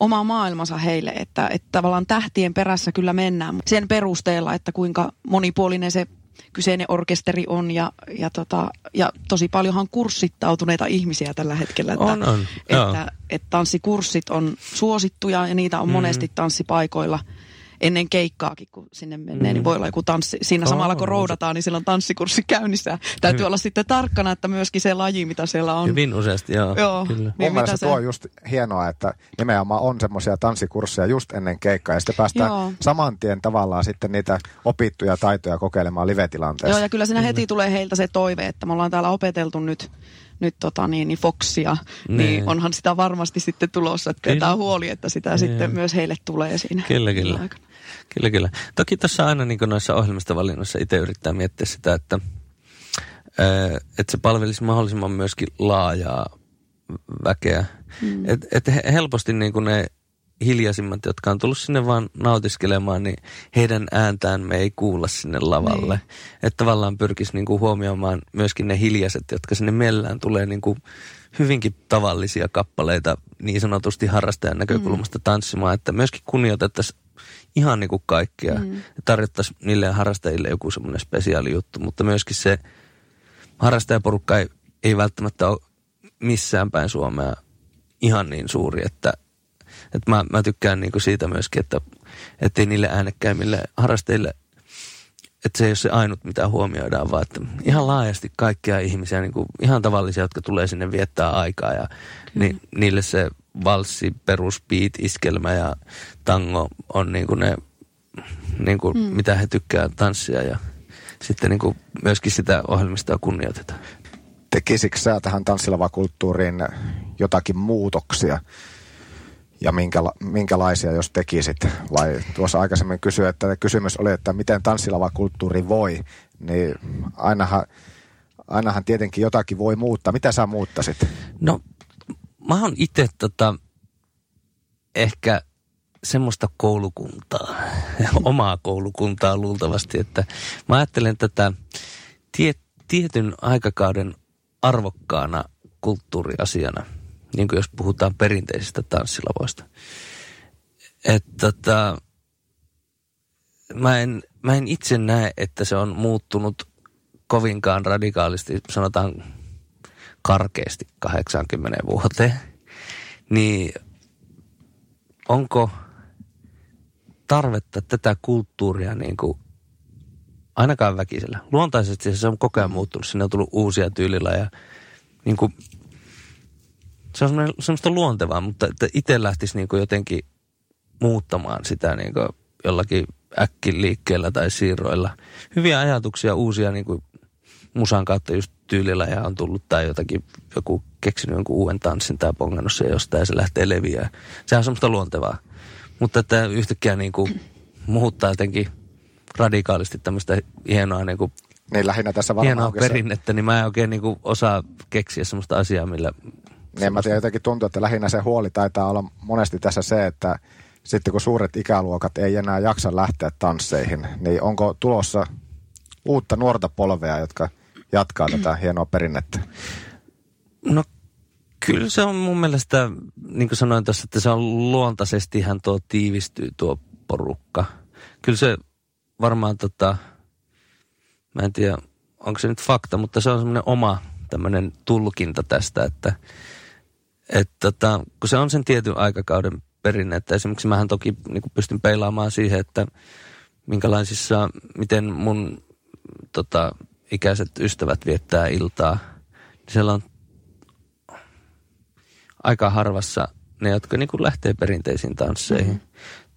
oma maailmansa heille, että, että tavallaan tähtien perässä kyllä mennään sen perusteella, että kuinka monipuolinen se kyseinen orkesteri on ja, ja, tota, ja tosi paljonhan kurssittautuneita ihmisiä tällä hetkellä. Että, On, on, joo. että, että tanssikurssit on suosittuja ja niitä on Mm. monesti tanssipaikoilla ennen keikkaakin, kun sinne menee, Mm. niin voi olla joku tanssi. Siinä samalla kun roudataan, niin siellä on tanssikurssi käynnissä. Täytyy Hyvin. olla sitten tarkkana, että myöskin se laji, mitä siellä on. Hyvin useasti, joo. Joo. Kyllä. Niin Mun mielestä se- tuo on just hienoa, että nimenomaan on semmoisia tanssikursseja just ennen keikkaa ja sitten päästään Joo. saman tien tavallaan sitten niitä opittuja taitoja kokeilemaan live-tilanteessa. Joo, ja kyllä siinä heti tulee heiltä se toive, että me ollaan täällä opeteltu nyt, nyt tota niin, niin Foxia, niin. Niin. onhan sitä varmasti sitten tulossa, että pidetään huoli, että sitä Joo. sitten myös heille tulee siinä. Kyllä, kyllä. aikana. Kyllä, kyllä. Toki tässä aina niin noissa ohjelmistovalinnoissa itse yrittää miettiä sitä, että, että se palvelisi mahdollisimman myöskin laajaa väkeä. Mm. Et, et he- helposti niin kuin ne hiljaisimmat, jotka on tullut sinne vaan nautiskelemaan, niin heidän ääntään me ei kuulla sinne lavalle. Niin. Että tavallaan pyrkisi niin kuin huomioimaan myöskin ne hiljaiset, jotka sinne mielellään tulee niin kuin hyvinkin tavallisia kappaleita niin sanotusti harrastajan näkökulmasta mm. tanssimaan, että myöskin kunnioitettaisiin ihan niin kuin kaikkia. Mm. Tarjottaisiin niille harrastajille joku semmoinen spesiaali juttu, mutta myöskin se harrastajaporukka ei, ei välttämättä ole missään päin Suomea ihan niin suuri, että, että mä, mä tykkään niin kuin siitä myöskin, että ei niille äänekkäimmille harrastajille, että se ei ole se ainut, mitä huomioidaan, vaan että ihan laajasti kaikkia ihmisiä, niin kuin ihan tavallisia, jotka tulee sinne viettää aikaa ja ni, niille se valssi, perusbeat, iskelmä ja tango on niin kuin ne, niin kuin mm. mitä he tykkää tanssia ja sitten niin kuin myöskin sitä ohjelmistoa kunnioitetaan. Tekisikö sä tähän tanssilavakulttuuriin jotakin muutoksia? Ja minkäla- minkälaisia, jos tekisit? Vai tuossa aikaisemmin kysyin, että kysymys oli, että miten tanssilavakulttuuri voi, niin ainahan, ainahan tietenkin jotakin voi muuttaa. Mitä sä muuttasit? No, mä oon itse tota, ehkä semmoista koulukuntaa, omaa koulukuntaa luultavasti, että mä ajattelen tätä tie, tietyn aikakauden arvokkaana kulttuuriasiana, niin kuin jos puhutaan perinteisistä tanssilavoista. Että tota, mä, en, mä en itse näe, että se on muuttunut kovinkaan radikaalisti, sanotaan karkeasti 80 vuoteen, niin onko tarvetta tätä kulttuuria niin kuin ainakaan väkisellä. Luontaisesti se on koko ajan muuttunut. Sinne on tullut uusia tyylilajeja. Niin kuin, se on semmoista luontevaa, mutta että itse lähtisi niin kuin jotenkin muuttamaan sitä niin kuin jollakin äkkiliikkeellä tai siirroilla. Hyviä ajatuksia, uusia niin kuin musan kautta just tyylillä ja on tullut tai jotakin, joku keksinyt jonkun uuden tanssin tai pongannut se jostain ja se lähtee leviää. Se on semmoista luontevaa. Mutta että yhtäkkiä niin kuin muuttaa jotenkin radikaalisti tämmöistä hienoa niin kuin Niin lähinnä tässä varmaan hienoa perinnettä, niin mä en oikein niin kuin osaa keksiä semmoista asiaa, millä... Niin mä tiedän, jotenkin tuntuu, että lähinnä se huoli taitaa olla monesti tässä se, että sitten kun suuret ikäluokat ei enää jaksa lähteä tansseihin, niin onko tulossa uutta nuorta polvea, jotka jatkaa tätä hienoa perinnettä? No kyllä se on mun mielestä, niin kuin sanoin tuossa, että se on luontaisesti ihan tuo tiivistyy tuo porukka. Kyllä se varmaan tota, mä en tiedä, onko se nyt fakta, mutta se on semmoinen oma tämmöinen tulkinta tästä, että et tota, kun se on sen tietyn aikakauden perinne, että esimerkiksi mähän toki niin kuin pystyn peilaamaan siihen, että minkälaisissa, miten mun tota, ikäiset ystävät viettää iltaa. Niin siellä on aika harvassa ne, jotka niin kuin lähtee perinteisiin tansseihin. Mm-hmm.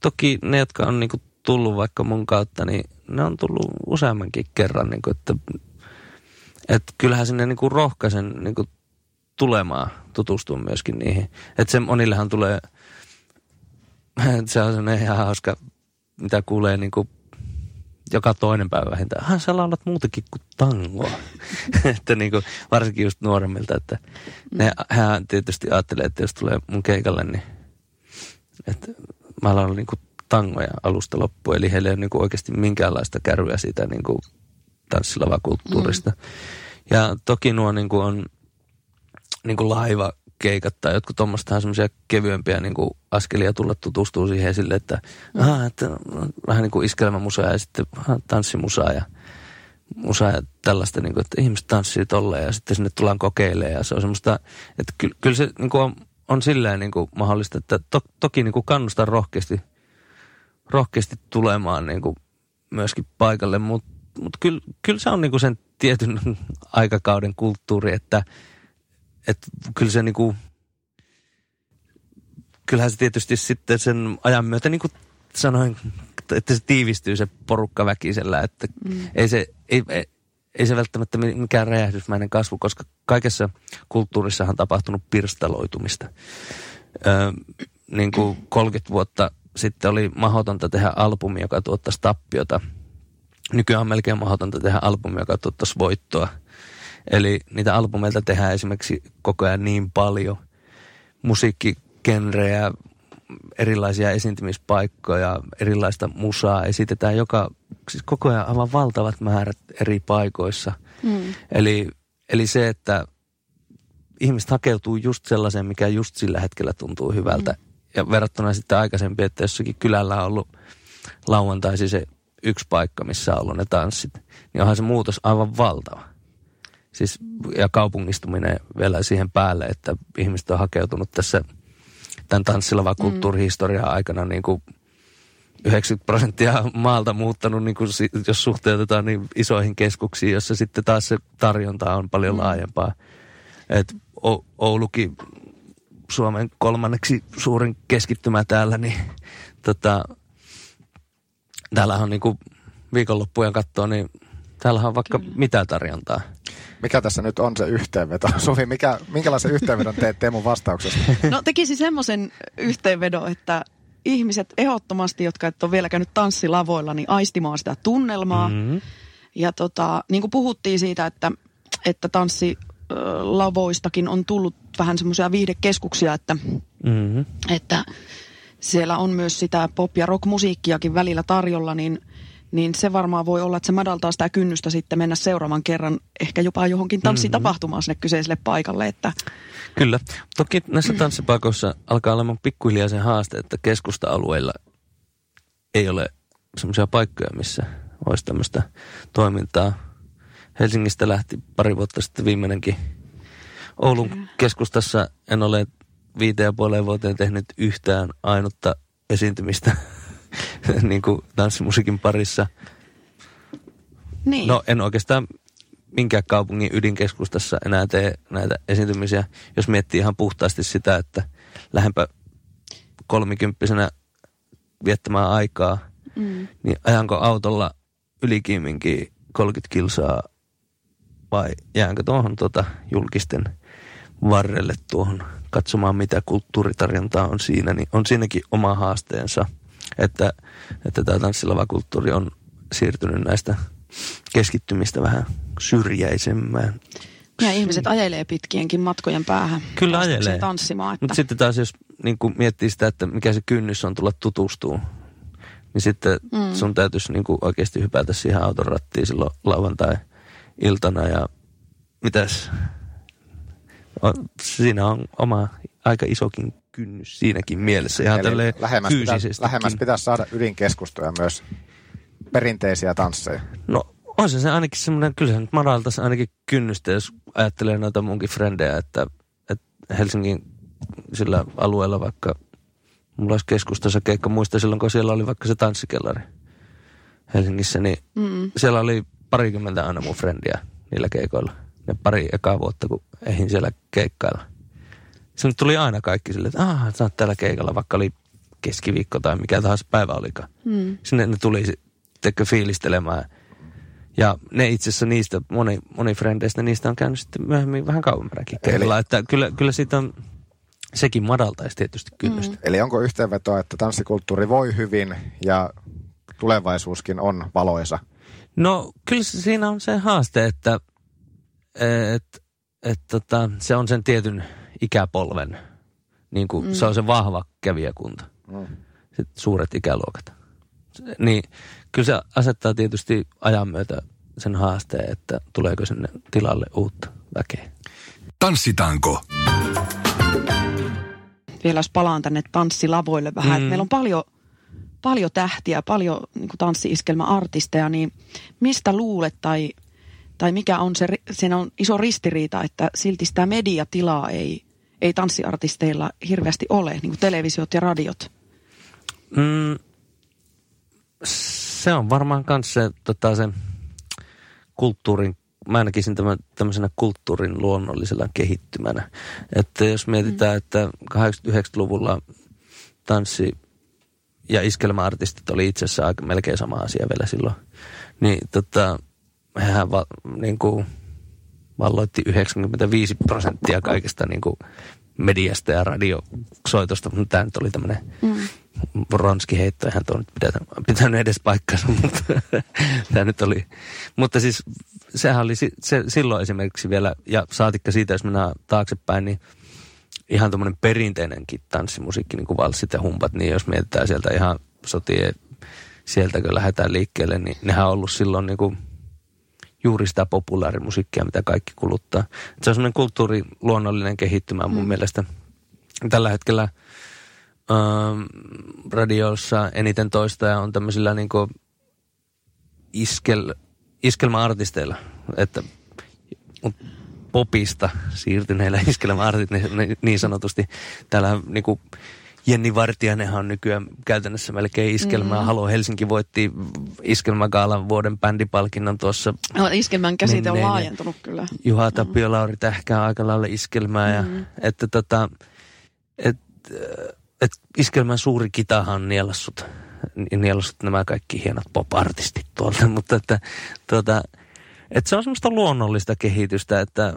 Toki ne, jotka on niin kuin tullut vaikka mun kautta, niin ne on tullut useammankin kerran. Niin kuin, että, että kyllähän sinne niin kuin rohkaisen niin kuin tulemaan, tutustua myöskin niihin. Että se monillehan tulee, se on sellainen ihan hauska, mitä kuulee niin kuin joka toinen päivä vähintään. Hän sä laulat muutenkin kuin tangoa. että niin kuin, varsinkin just nuoremmilta, että ne, hän tietysti ajattelee, että jos tulee mun keikalle, niin että mä laulan niin kuin tangoja alusta loppuun. Eli heillä ei ole niin kuin oikeasti minkäänlaista kärryä siitä niin kuin tanssilavakulttuurista. Mm. Ja toki nuo niin kuin on niin kuin laiva keikat tai jotkut tuommoista semmoisia kevyempiä niin kuin askelia tulla tutustuu siihen sille, että, aha, että vähän niin kuin iskelmämusaa ja sitten aha, tanssimusaa ja musaa ja tällaista, niin kuin, että ihmiset tanssii tolleen ja sitten sinne tullaan kokeilemaan ja se on semmoista, että ky, kyllä se niin kuin on, on silleen niin kuin mahdollista, että to, toki niin kuin kannustan rohkeasti, rohkeasti tulemaan niin kuin myöskin paikalle, mutta mut kyllä, kyllä se on niin kuin sen tietyn aikakauden kulttuuri, että että kyllä se niinku, kyllähän se tietysti sitten sen ajan myötä niin kuin sanoin, että se tiivistyy se porukka väkisellä, että mm. ei, se, ei, ei, ei se välttämättä mikään räjähdysmäinen kasvu, koska kaikessa kulttuurissahan on tapahtunut pirstaloitumista. Öö, niin kuin 30 vuotta sitten oli mahdotonta tehdä albumi, joka tuottaisi tappiota. Nykyään on melkein mahdotonta tehdä albumi, joka tuottaisi voittoa. Eli niitä albumeilta tehdään esimerkiksi koko ajan niin paljon. Musiikkigenrejä, erilaisia esiintymispaikkoja, erilaista musaa esitetään joka, siis koko ajan aivan valtavat määrät eri paikoissa. Mm. Eli, eli se, että ihmiset hakeutuu just sellaiseen, mikä just sillä hetkellä tuntuu hyvältä. Mm. Ja verrattuna sitten aikaisempi, että jossakin kylällä on ollut lauantaisin se yksi paikka, missä on ollut ne tanssit, niin onhan se muutos aivan valtava. Siis, ja kaupungistuminen vielä siihen päälle, että ihmiset on hakeutunut tässä tämän tanssilava kulttuurihistorian aikana niin kuin 90 prosenttia maalta muuttanut, niin kuin, jos suhteutetaan niin isoihin keskuksiin, jossa sitten taas se tarjonta on paljon mm. laajempaa. Et o- Oulukin Suomen kolmanneksi suurin keskittymä täällä, niin tota, täällä on niin kuin viikonloppujen katsoa, niin täällä on vaikka Kyllä. mitä tarjontaa. Mikä tässä nyt on se yhteenveto? Suvi, mikä, minkälaisen yhteenvedon teet Teemun vastauksesta? No tekisi semmoisen yhteenvedon, että ihmiset ehdottomasti, jotka et ole vielä käynyt tanssilavoilla, niin aistimaan sitä tunnelmaa. Mm-hmm. Ja tota, niin kuin puhuttiin siitä, että, että tanssilavoistakin on tullut vähän semmoisia viihdekeskuksia, että, mm-hmm. että siellä on myös sitä pop- ja rock-musiikkiakin välillä tarjolla, niin – niin se varmaan voi olla, että se madaltaa sitä kynnystä sitten mennä seuraavan kerran ehkä jopa johonkin tanssitapahtumaan sinne kyseiselle paikalle. Että... Kyllä. Toki näissä tanssipaikoissa alkaa olemaan pikkuhiljaa se haaste, että keskusta-alueilla ei ole semmoisia paikkoja, missä olisi tämmöistä toimintaa. Helsingistä lähti pari vuotta sitten viimeinenkin. Oulun keskustassa en ole viiteen ja puoleen vuoteen tehnyt yhtään ainutta esiintymistä niin kuin tanssimusiikin parissa. Niin. No en oikeastaan minkään kaupungin ydinkeskustassa enää tee näitä esiintymisiä, jos miettii ihan puhtaasti sitä, että lähempä kolmikymppisenä viettämään aikaa mm. niin ajanko autolla ylikiiminkin 30 kilsaa vai jäänkö tuohon tuota julkisten varrelle tuohon katsomaan, mitä kulttuuritarjontaa on siinä, niin on siinäkin oma haasteensa, että, että tämä tanssilava kulttuuri on siirtynyt näistä keskittymistä vähän syrjäisemmään. Ja ihmiset ajelee pitkienkin matkojen päähän. Kyllä ajelee. Tanssimaan. Että... Mutta sitten taas jos niin miettii sitä, että mikä se kynnys on tulla tutustuu, niin sitten mm. sun täytyisi niin oikeasti hypätä siihen auton rattiin silloin lauantai-iltana ja mitäs, siinä on oma aika isokin kynnys siinäkin mielessä ihan Eli lähemmäs, pitäisi, lähemmäs pitäisi saada ydinkeskustoja myös perinteisiä tansseja. No on se, se ainakin semmoinen, kyllä se nyt madaltaisi ainakin kynnystä, jos ajattelee noita munkin frendejä, että, että Helsingin sillä alueella vaikka mulla olisi keskustassa keikka, muista silloin kun siellä oli vaikka se tanssikellari Helsingissä, niin mm. siellä oli parikymmentä aina mun frendiä niillä keikoilla. Ne pari ekaa vuotta, kun eihin siellä keikkailla. Sinne tuli aina kaikki silleen, että aah, sä oot täällä keikalla, vaikka oli keskiviikko tai mikä tahansa päivä olikaan. Mm. Sinne ne tuli tekö fiilistelemään. Ja ne itse asiassa niistä, moni, moni frendeistä, niistä on käynyt sitten myöhemmin vähän kauemmakin keikalla. Että kyllä, kyllä siitä on, sekin madaltaisi tietysti kynnystä. Mm. Eli onko yhteenvetoa, että tanssikulttuuri voi hyvin ja tulevaisuuskin on valoisa? No kyllä siinä on se haaste, että et, et, tota, se on sen tietyn ikäpolven, niin kuin, mm. se on se vahva kävijäkunta, mm. Sitten suuret ikäluokat. Niin kyllä se asettaa tietysti ajan myötä sen haasteen, että tuleeko sinne tilalle uutta väkeä. Tanssitaanko? Vielä jos palaan tänne tanssilavoille vähän, mm. meillä on paljon, paljon tähtiä, paljon niin tanssi-iskelmäartisteja, niin mistä luulet tai, tai mikä on se, siinä on iso ristiriita, että silti sitä mediatilaa ei, ei tanssiartisteilla hirveästi ole, niin kuin televisiot ja radiot? Mm, se on varmaan myös se, tota, se kulttuurin, mä näkisin tämän tämmöisenä kulttuurin luonnollisella kehittymänä. Että jos mietitään, mm. että 89-luvulla tanssi ja iskelmäartistit oli itse asiassa aika melkein sama asia vielä silloin, niin tota, hehän va, niin kuin, valloitti 95 prosenttia kaikesta niin kuin mediasta ja radiosoitosta, mutta tämä nyt oli tämmöinen mm. ronskiheitto, eihän tuo nyt pitänyt, pitänyt edes paikkansa, mutta tämä nyt oli. Mutta siis sehän oli se, silloin esimerkiksi vielä, ja saatikka siitä, jos mennään taaksepäin, niin ihan tuommoinen perinteinenkin tanssimusiikki, niin kuin valssit ja humpat, niin jos mietitään sieltä ihan sotien sieltä, kun lähdetään liikkeelle, niin nehän on ollut silloin niin kuin juuri sitä populaarimusiikkia, mitä kaikki kuluttaa. Se on semmoinen kulttuuriluonnollinen kehittymä mun mm. mielestä. Tällä hetkellä ähm, radiossa eniten toistaja on tämmöisillä niin iskel, iskelmäartisteilla, että popista siirtyneillä iskelmäartisteilla niin, niin sanotusti. Täällä niin kuin, Jenni Vartijanenhan on nykyään käytännössä melkein iskelmää. Mm. Halo Helsinki voitti iskelmägaalan vuoden bändipalkinnon tuossa. No, iskelmän käsite on laajentunut kyllä. Juha mm. Tapio, mm. Lauri Tähkää aika lailla iskelmää. Ja, mm. että tota, et, et iskelmän suuri kitahan on nielassut, nielassut nämä kaikki hienot pop-artistit tuolta. Mutta että, tota, että se on semmoista luonnollista kehitystä, että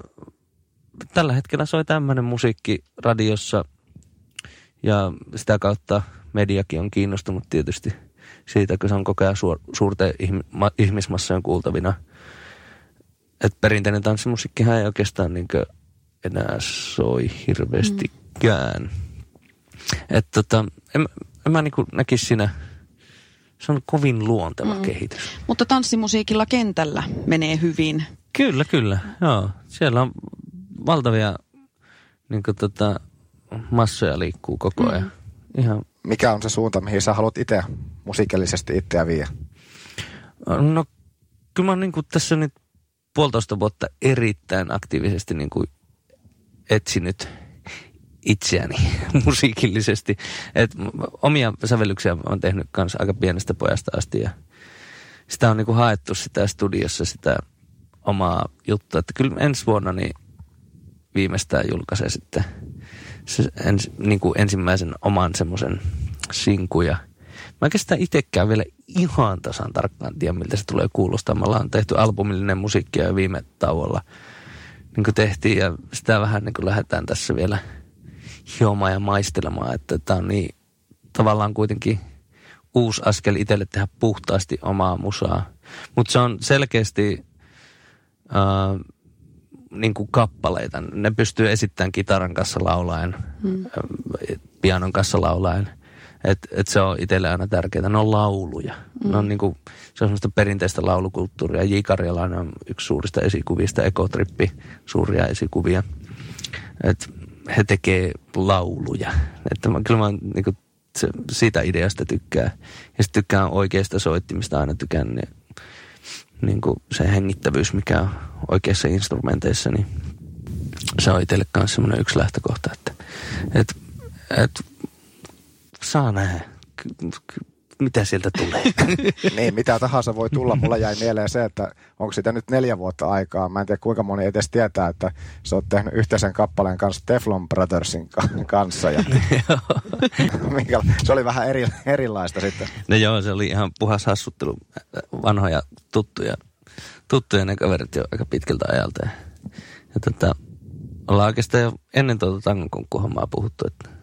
tällä hetkellä soi tämmöinen musiikki radiossa – ja sitä kautta mediakin on kiinnostunut tietysti siitä, kun se on koko ajan suor, suurten ihmismassojen kuultavina. Et perinteinen tanssimusiikkihan ei oikeastaan niin enää soi hirveästikään. Mm. Että tota, en, en mä niin näkisi siinä, se on kovin luonteva mm. kehitys. Mutta tanssimusiikilla kentällä menee hyvin. Kyllä, kyllä. Joo. Siellä on valtavia niin tota, massoja liikkuu koko ajan. Mm. Ihan. Mikä on se suunta, mihin sä haluat itse musiikillisesti itseä viedä? No kyllä mä oon niin tässä nyt puolitoista vuotta erittäin aktiivisesti niin kuin etsinyt itseäni musiikillisesti. Et omia sävellyksiä olen tehnyt kanssa aika pienestä pojasta asti ja sitä on niin kuin haettu sitä studiossa sitä omaa juttua. Että kyllä ensi vuonna niin viimeistään julkaisee sitten se ens, niin kuin ensimmäisen oman semmoisen sinkun ja Mä oikeastaan itsekään vielä ihan tasan tarkkaan tiedä, miltä se tulee kuulostaa. Me ollaan tehty albumillinen musiikkia jo viime tauolla niin kuin tehtiin ja sitä vähän niin kuin lähdetään tässä vielä hiomaan ja maistelemaan, että tämä on niin tavallaan kuitenkin uusi askel itselle tehdä puhtaasti omaa musaa. Mutta se on selkeästi äh, niin kuin kappaleita. Ne pystyy esittämään kitaran kanssa laulaen, hmm. pianon kanssa laulaen. Et, et se on itselle aina tärkeää. Ne on lauluja. Mm. Ne on niinku, se on semmoista perinteistä laulukulttuuria. J. Karjalainen on yksi suurista esikuvista, Ekotrippi, suuria esikuvia. Et he tekee lauluja. Että mä, kyllä mä niinku, se, siitä ideasta tykkää. Ja sitten tykkään oikeista soittimista aina tykään. Niin, kuin se hengittävyys, mikä on oikeissa instrumenteissa, niin se on itselle myös semmoinen yksi lähtökohta, että et, et saa nähdä, mitä sieltä tulee. niin, mitä tahansa voi tulla. Mulla jäi mieleen se, että onko sitä nyt neljä vuotta aikaa. Mä en tiedä kuinka moni edes tietää, että sä oot tehnyt yhteisen kappaleen kanssa Teflon Brothersin kanssa. Ja se oli vähän eri, erilaista sitten. No joo, se oli ihan puhas hassuttelu. Vanhoja tuttuja, tuttuja ne kaverit jo aika pitkältä ajalta. Ja, ja tota, ollaan oikeastaan jo ennen tuota tangon puhuttu, että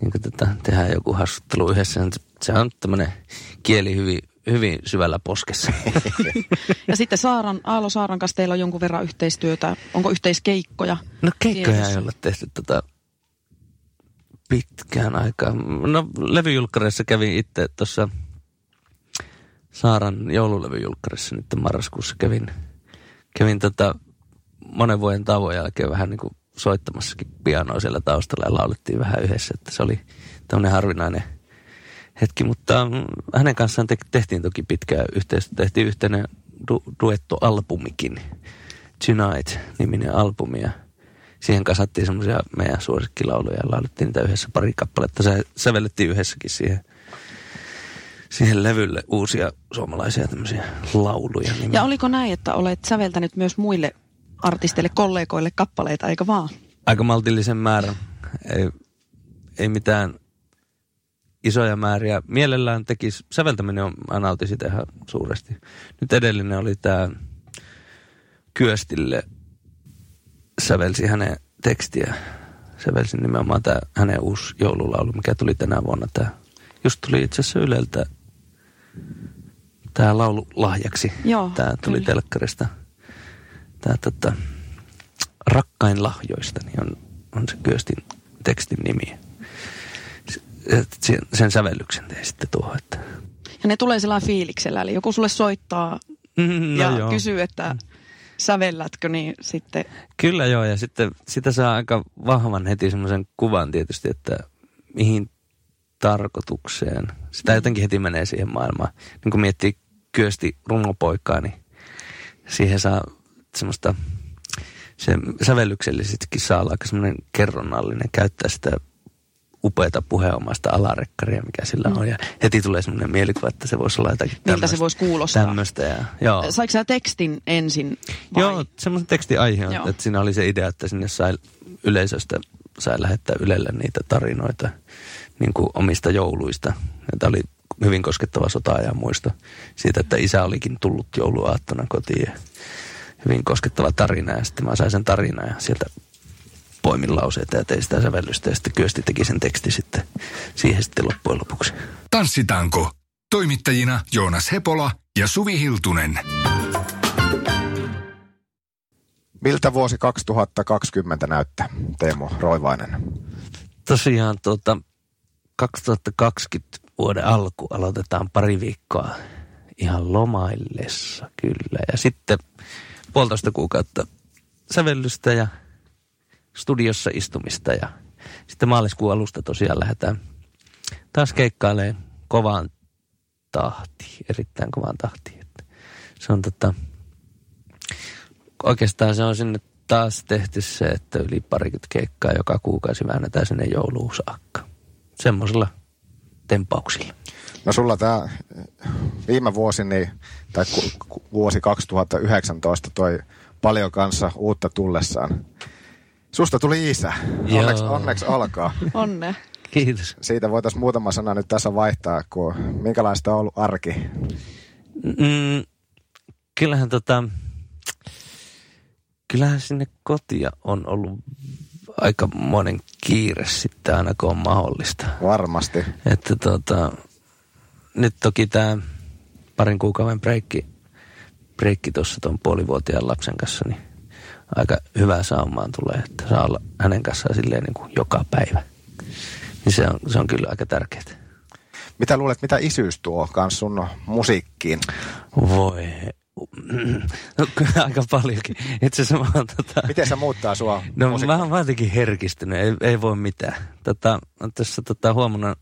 niin kuin tätä, tehdään joku haastattelu yhdessä. Se on tämmöinen kieli hyvin, hyvin syvällä poskessa. ja sitten Saaran, Aalo Saaran kanssa teillä on jonkun verran yhteistyötä. Onko yhteiskeikkoja? No keikkoja ei ole tehty tota pitkään aikaa. No levyjulkkareissa kävin itse tuossa Saaran joululevyjulkkarissa nyt marraskuussa kävin, kävin tota monen vuoden tauon jälkeen vähän niin kuin soittamassakin pianoa siellä taustalla ja laulettiin vähän yhdessä, että se oli tämmöinen harvinainen hetki, mutta mm, hänen kanssaan te- tehtiin toki pitkää yhteistyötä, tehtiin yhteinen du- duettoalbumikin, Tonight-niminen albumi ja siihen kasattiin semmoisia meidän suosikkilauluja ja laulettiin niitä yhdessä pari kappaletta, se sävellettiin yhdessäkin siihen siihen levylle uusia suomalaisia tämmöisiä lauluja. Nimiä. Ja oliko näin, että olet säveltänyt myös muille artisteille, kollegoille kappaleita, eikö vaan? Aika maltillisen määrän. Ei, ei mitään isoja määriä. Mielellään tekisi, säveltäminen on, mä nautin sitä ihan suuresti. Nyt edellinen oli tämä Kyöstille sävelsi hänen tekstiä. Sävelsi nimenomaan tämä hänen uusi joululaulu, mikä tuli tänä vuonna. Tämä just tuli itse asiassa Yleltä tämä laulu lahjaksi. Joo, tämä tuli kyllä. telkkarista tämä tota, Rakkain lahjoista niin on, on se Kyöstin tekstin nimi. Sen, sen sävellyksen tein sitten tuohon. Että. Ja ne tulee sellainen fiiliksellä, eli joku sulle soittaa mm, ja joo. kysyy, että sävellätkö, niin sitten... Kyllä joo, ja sitten sitä saa aika vahvan heti semmoisen kuvan tietysti, että mihin tarkoitukseen. Sitä mm. jotenkin heti menee siihen maailmaan. Niin kun miettii Kyösti rungopoikaa, niin siihen saa semmoista, se sävellyksellisestikin saa olla aika semmoinen kerronnallinen, käyttää sitä upeata puheenomaista alarekkaria, mikä sillä on. Mm. Ja heti tulee semmoinen mielikuva, että se voisi olla jotakin Miltä se voisi kuulostaa. Tämmöistä. Ja, joo. Saiko sä tekstin ensin vai? Joo, semmoisen tekstin aihe on, että siinä oli se idea, että sinne sai yleisöstä sai lähettää Ylelle niitä tarinoita niin kuin omista jouluista. Tämä oli hyvin koskettava sota ja muisto siitä, että isä olikin tullut jouluaattona kotiin ja hyvin koskettava tarina ja sitten mä sain sen tarinan ja sieltä poimin lauseita ja tein sitä sävellystä ja sitten Kyösti teki sen teksti sitten siihen sitten loppujen lopuksi. Tanssitanko. Toimittajina Joonas Hepola ja Suvi Hiltunen. Miltä vuosi 2020 näyttää, Teemu Roivainen? Tosiaan tuota, 2020 vuoden alku aloitetaan pari viikkoa ihan lomaillessa kyllä. Ja sitten puolitoista kuukautta sävellystä ja studiossa istumista ja sitten maaliskuun alusta tosiaan lähdetään taas keikkailemaan kovaan tahtiin, erittäin kovaan tahtiin. Että se on tota, oikeastaan se on sinne taas tehty se, että yli parikymmentä keikkaa joka kuukausi väännetään sinne jouluun saakka. Semmoisella tempauksilla. No sulla tämä viime vuosi, niin, tai vuosi 2019 toi paljon kanssa uutta tullessaan. Susta tuli isä. Onneksi, onneksi alkaa. Onne. Kiitos. Siitä voitaisiin muutama sana nyt tässä vaihtaa, kun minkälaista on ollut arki? Mm, kyllähän tota, kyllähän sinne kotia on ollut aika monen kiire sitten aina kun on mahdollista. Varmasti. Että tota, nyt toki tämä parin kuukauden breikki, breikki tuossa tuon puolivuotiaan lapsen kanssa, niin aika hyvää saumaan tulee, että saa olla hänen kanssaan silleen niin kuin joka päivä. Niin se on, se on kyllä aika tärkeää. Mitä luulet, mitä isyys tuo kans sun musiikkiin? Voi. No, kyllä aika paljonkin. Itse asiassa mä oon tota... Miten se muuttaa sua No musiikki- mä oon jotenkin herkistynyt, ei, ei voi mitään. Tota, tässä tota, huomannut,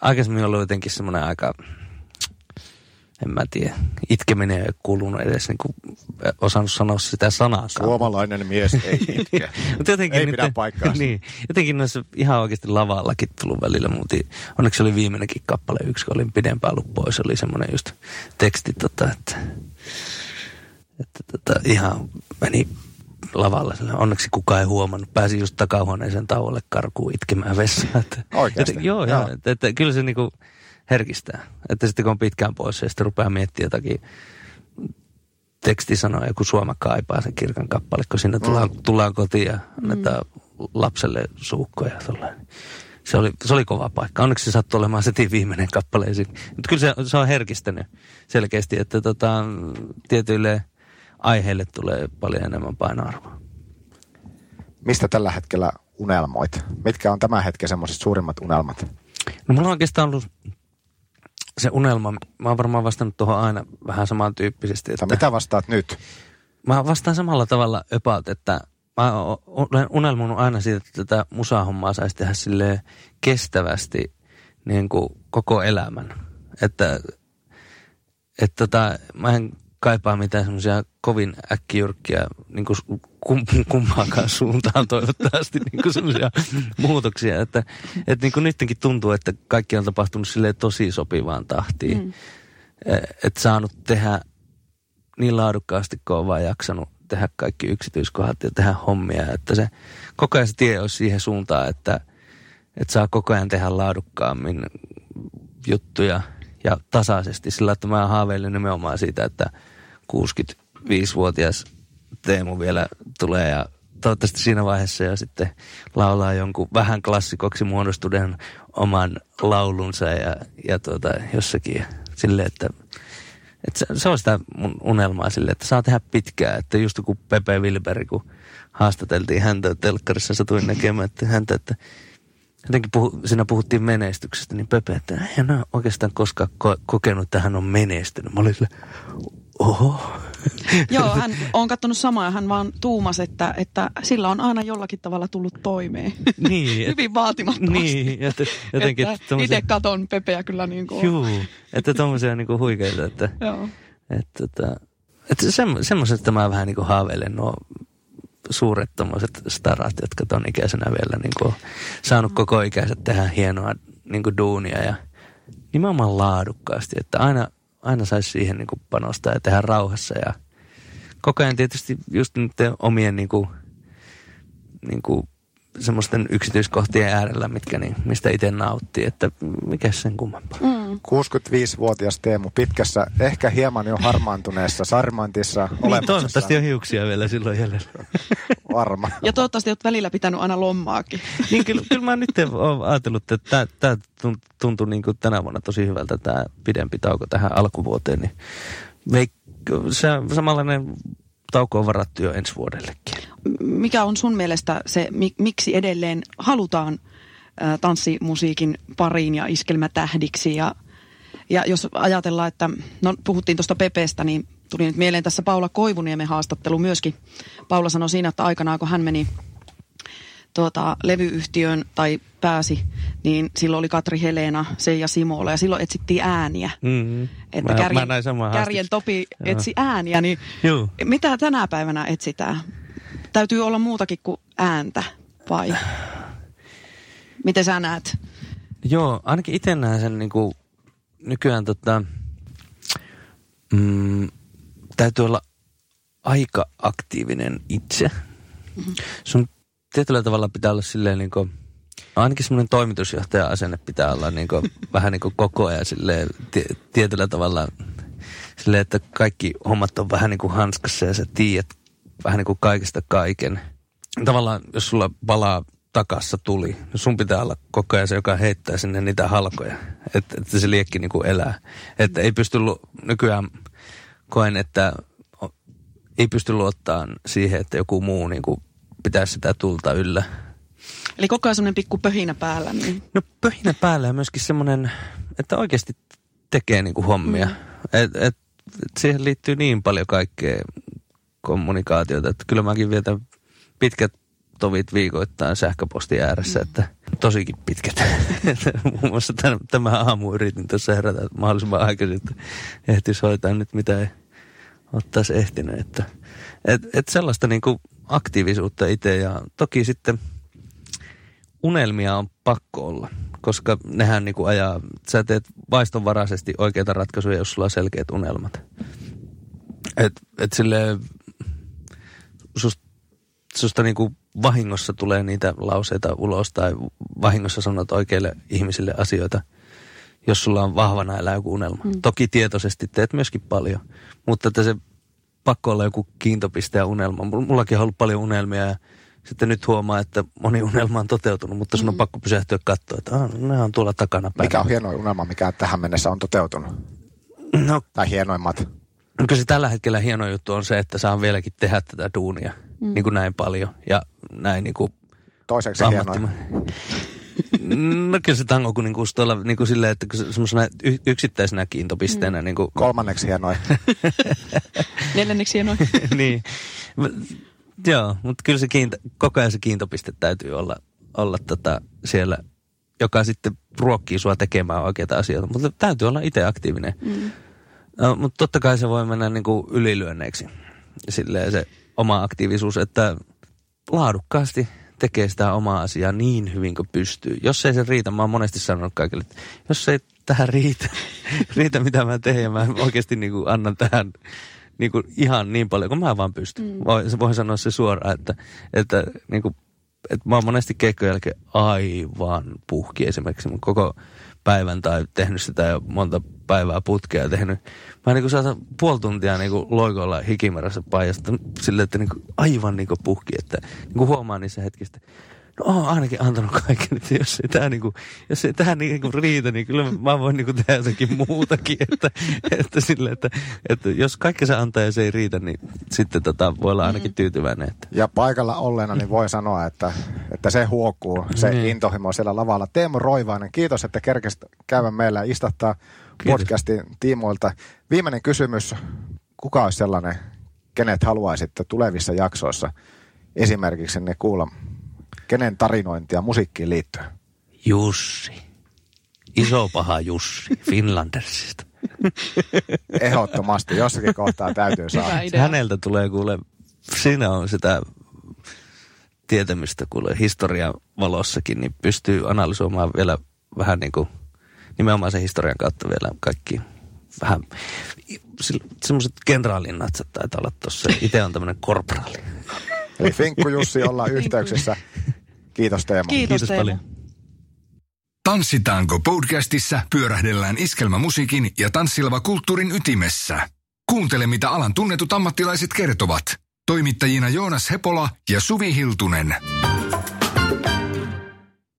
aikaisemmin ollut jotenkin semmoinen aika, en mä tiedä, itkeminen ei kuulunut edes niin kuin, osannut sanoa sitä sanaakaan. Suomalainen mies ei itke. Mutta jotenkin Ei nyt, pidä paikkaansa. niin, jotenkin noissa ihan oikeasti lavallakin tullut välillä. Mutta onneksi oli viimeinenkin kappale yksi, kun olin pidempään ollut pois. Oli semmoinen just teksti, tota, että, että tota, ihan meni lavalla. Onneksi kukaan ei huomannut. Pääsin just takahuoneeseen tauolle karkuun itkemään vessaan. Oikeasti? Että, joo, Joo. Että, että, kyllä se niinku herkistää. Että sitten kun on pitkään pois ja sitten rupeaa miettimään jotakin teksti sanoo joku Suoma kaipaa sen kirkan kappale, kun sinne tullaan, tullaan kotiin ja annetaan lapselle suukkoja. Tollain. Se oli, se oli kova paikka. Onneksi se sattui olemaan setin viimeinen kappale. Mutta kyllä se, se on herkistänyt selkeästi, että tota, tietyille aiheille tulee paljon enemmän painoarvoa. Mistä tällä hetkellä unelmoit? Mitkä on tämän hetken semmoiset suurimmat unelmat? No mulla on oikeastaan ollut se unelma, mä oon varmaan vastannut tuohon aina vähän samantyyppisesti. Että mitä vastaat nyt? Mä vastaan samalla tavalla about, että mä olen unelmunut aina siitä, että tätä musahommaa saisi tehdä silleen kestävästi niin kuin koko elämän. Että, että tota, mä en kaipaa mitään semmoisia kovin äkkijyrkkiä niin kuin kum, kumpaakaan suuntaan toivottavasti niin kuin semmoisia muutoksia. Että, että niin kuin nytkin tuntuu, että kaikki on tapahtunut silleen tosi sopivaan tahtiin. Mm. Että saanut tehdä niin laadukkaasti, kun on vaan jaksanut tehdä kaikki yksityiskohdat ja tehdä hommia. Että se koko ajan se tie olisi siihen suuntaan, että, että saa koko ajan tehdä laadukkaammin juttuja ja tasaisesti. Sillä että mä haaveilen nimenomaan siitä, että 65-vuotias Teemu vielä tulee ja toivottavasti siinä vaiheessa jo sitten laulaa jonkun vähän klassikoksi muodostuneen oman laulunsa ja, ja tuota, jossakin silleen, että et se, se on sitä mun unelmaa sille, että saa tehdä pitkää. Että just kun Pepe Wilberi, kun haastateltiin häntä telkkarissa, satuin näkemään että häntä, että jotenkin puhu, siinä puhuttiin menestyksestä, niin Pepe, että hän ole oikeastaan koskaan ko- kokenut, että hän on menestynyt. Mä olin sille, oho. Joo, hän on katsonut samaa ja hän vaan tuumas, että, että sillä on aina jollakin tavalla tullut toimeen. Niin, et- Hyvin vaatimattomasti. Niin, että jotenkin että tommosia- itse katon Pepeä kyllä niin kuin. Juu, että tommosia niinku huikeita, että, Joo. että, että, että semmo, semmoisesta mä vähän niinku haaveilen nuo suuret tommoset starat, jotka ton ikäisenä vielä niinku on saanut koko ikänsä tehdä hienoa niinku duunia ja nimenomaan laadukkaasti, että aina, aina saisi siihen niinku panostaa ja tehdä rauhassa ja koko ajan tietysti just niiden omien niinku, niinku semmoisten yksityiskohtien äärellä, mitkä niin, mistä itse nauttii, että mikä sen kummempaa. Mm. 65-vuotias Teemu pitkässä, ehkä hieman jo harmaantuneessa sarmantissa Niin, toivottavasti on hiuksia vielä silloin jäljellä. Varma. Ja toivottavasti olet välillä pitänyt aina lommaakin. niin kyllä, kyllä mä nyt olen ajatellut, että tämä tuntuu niin kuin tänä vuonna tosi hyvältä tämä pidempi tauko tähän alkuvuoteen. Niin veik- se samanlainen tauko on varattu jo ensi vuodellekin. Mikä on sun mielestä se, mi- miksi edelleen halutaan tanssimusiikin pariin ja iskelmätähdiksi? Ja, ja jos ajatellaan, että, no puhuttiin tuosta Pepestä, niin tuli nyt mieleen tässä Paula Koivuniemen haastattelu myöskin. Paula sanoi siinä, että aikanaan kun hän meni tuota, levyyhtiöön tai pääsi, niin silloin oli Katri Helena, Seija Simola ja silloin etsittiin ääniä. Mm-hmm. Että mä, kärjen, mä kärjen Topi Joo. etsi ääniä, niin Joo. mitä tänä päivänä etsitään? Täytyy olla muutakin kuin ääntä, vai? Miten sä näet? Joo, ainakin itse näen sen niin kuin, nykyään tota, mm, täytyy olla aika aktiivinen itse. Mm-hmm. Sun tietyllä tavalla pitää olla silleen niin kuin, ainakin semmoinen toimitusjohtaja-asenne pitää olla niin kuin, vähän niin kuin koko ajan silleen, tietyllä tavalla silleen, että kaikki hommat on vähän niin kuin hanskassa ja sä tiedät vähän niin kuin kaikesta kaiken. Tavallaan, jos sulla palaa takassa tuli, sun pitää olla koko ajan se, joka heittää sinne niitä halkoja, että, että se liekki niin kuin elää. Että ei pysty, nykyään koen, että ei pysty luottamaan siihen, että joku muu niin kuin pitää sitä tulta yllä. Eli koko ajan semmoinen pikku pöhinä päällä. Niin. No pöhinä päällä ja myöskin semmoinen, että oikeasti tekee niin kuin hommia. Mm. Et, et, et siihen liittyy niin paljon kaikkea kommunikaatiota, että kyllä mäkin vietän pitkät tovit viikoittain sähköposti ääressä, mm. että tosikin pitkät. Muun muassa tämän, tämä aamu yritin tuossa herätä mahdollisimman aikaisin, että ehtisi hoitaa nyt mitä ei ottaisi ehtinyt. Että, et, et sellaista niin kuin aktiivisuutta itse ja toki sitten unelmia on pakko olla, koska nehän niin kuin ajaa, sä teet vaistonvaraisesti oikeita ratkaisuja, jos sulla on selkeät unelmat. Et, et silleen, susta, susta niin kuin vahingossa tulee niitä lauseita ulos tai vahingossa sanot oikeille ihmisille asioita, jos sulla on vahvana elää joku unelma. Mm. Toki tietoisesti teet myöskin paljon, mutta että se pakko olla joku kiintopiste ja unelma. Mullakin on ollut paljon unelmia ja sitten nyt huomaa, että moni unelma on toteutunut, mutta sun on mm. pakko pysähtyä katsoa, että ah, ne on tuolla takana päin. Mikä on hienoin unelma, mikä tähän mennessä on toteutunut? No, tai hienoimmat? No, kyllä se tällä hetkellä hieno juttu on se, että saan vieläkin tehdä tätä duunia mm. niin kuin näin paljon ja näin niin kuin Toiseksi hienoin. No kyllä se tango kun niinku tuolla niinku silleen, että semmoisena y- yksittäisenä kiintopisteenä. Mm. Niinku... Kolmanneksi hienoin. Neljänneksi hienoin. niin. Joo, mutta kyllä se kiinto, koko ajan se kiintopiste täytyy olla, olla tota siellä, joka sitten ruokkii sua tekemään oikeita asioita. Mutta täytyy olla itse aktiivinen. Mm. No, mutta totta kai se voi mennä niinku ylilyönneiksi. Silleen se oma aktiivisuus, että laadukkaasti tekee sitä omaa asiaa niin hyvin kuin pystyy. Jos ei se riitä, mä oon monesti sanonut kaikille, että jos ei tähän riitä, riitä mitä mä teen ja mä oikeasti niin kuin annan tähän niin kuin ihan niin paljon kuin mä vaan pystyn. Mm. Voin, voin sanoa se suoraan, että, että, niin kuin, että mä oon monesti keikkojen jälkeen aivan puhki esimerkiksi mun koko päivän tai tehnyt sitä jo monta päivää putkea tehnyt. Mä niin kuin saatan puoli tuntia niin kuin loikoilla hikimärässä paijasta silleen, että niin kuin aivan niin kuin puhki, että niin kuin huomaa niissä hetkistä. No oon ainakin antanut kaiken, että jos ei tämä niinku, jos ei tähän niinku riitä, niin kyllä mä voin niinku tehdä jotakin muutakin. Että, että, sille, että, että jos kaikki se antaa ja se ei riitä, niin sitten tota, voi olla ainakin mm. tyytyväinen. Että. Ja paikalla olleena niin voi sanoa, että, että se huokuu, se mm. intohimo siellä lavalla. Teemu Roivainen, kiitos, että kerkesit käydä meillä ja istahtaa kiitos. podcastin tiimoilta. Viimeinen kysymys, kuka olisi sellainen, kenet haluaisitte tulevissa jaksoissa esimerkiksi ne kuulla Kenen tarinointia musiikkiin liittyy? Jussi. Iso paha Jussi Finlandersista. Ehdottomasti. Jossakin kohtaa täytyy saada. Häneltä tulee kuule, siinä on sitä tietämystä kuule historian valossakin, niin pystyy analysoimaan vielä vähän niin kuin nimenomaan sen historian kautta vielä kaikki vähän semmoiset kenraalin natsat taitaa olla tuossa. Itse on tämmöinen korporaali. Eli Finkku Jussi ollaan yhteyksissä. Kiitos Teemu. Kiitos, Kiitos paljon. Tanssitaanko podcastissa pyörähdellään iskelmämusiikin ja tanssilava kulttuurin ytimessä. Kuuntele, mitä alan tunnetut ammattilaiset kertovat. Toimittajina Joonas Hepola ja Suvi Hiltunen.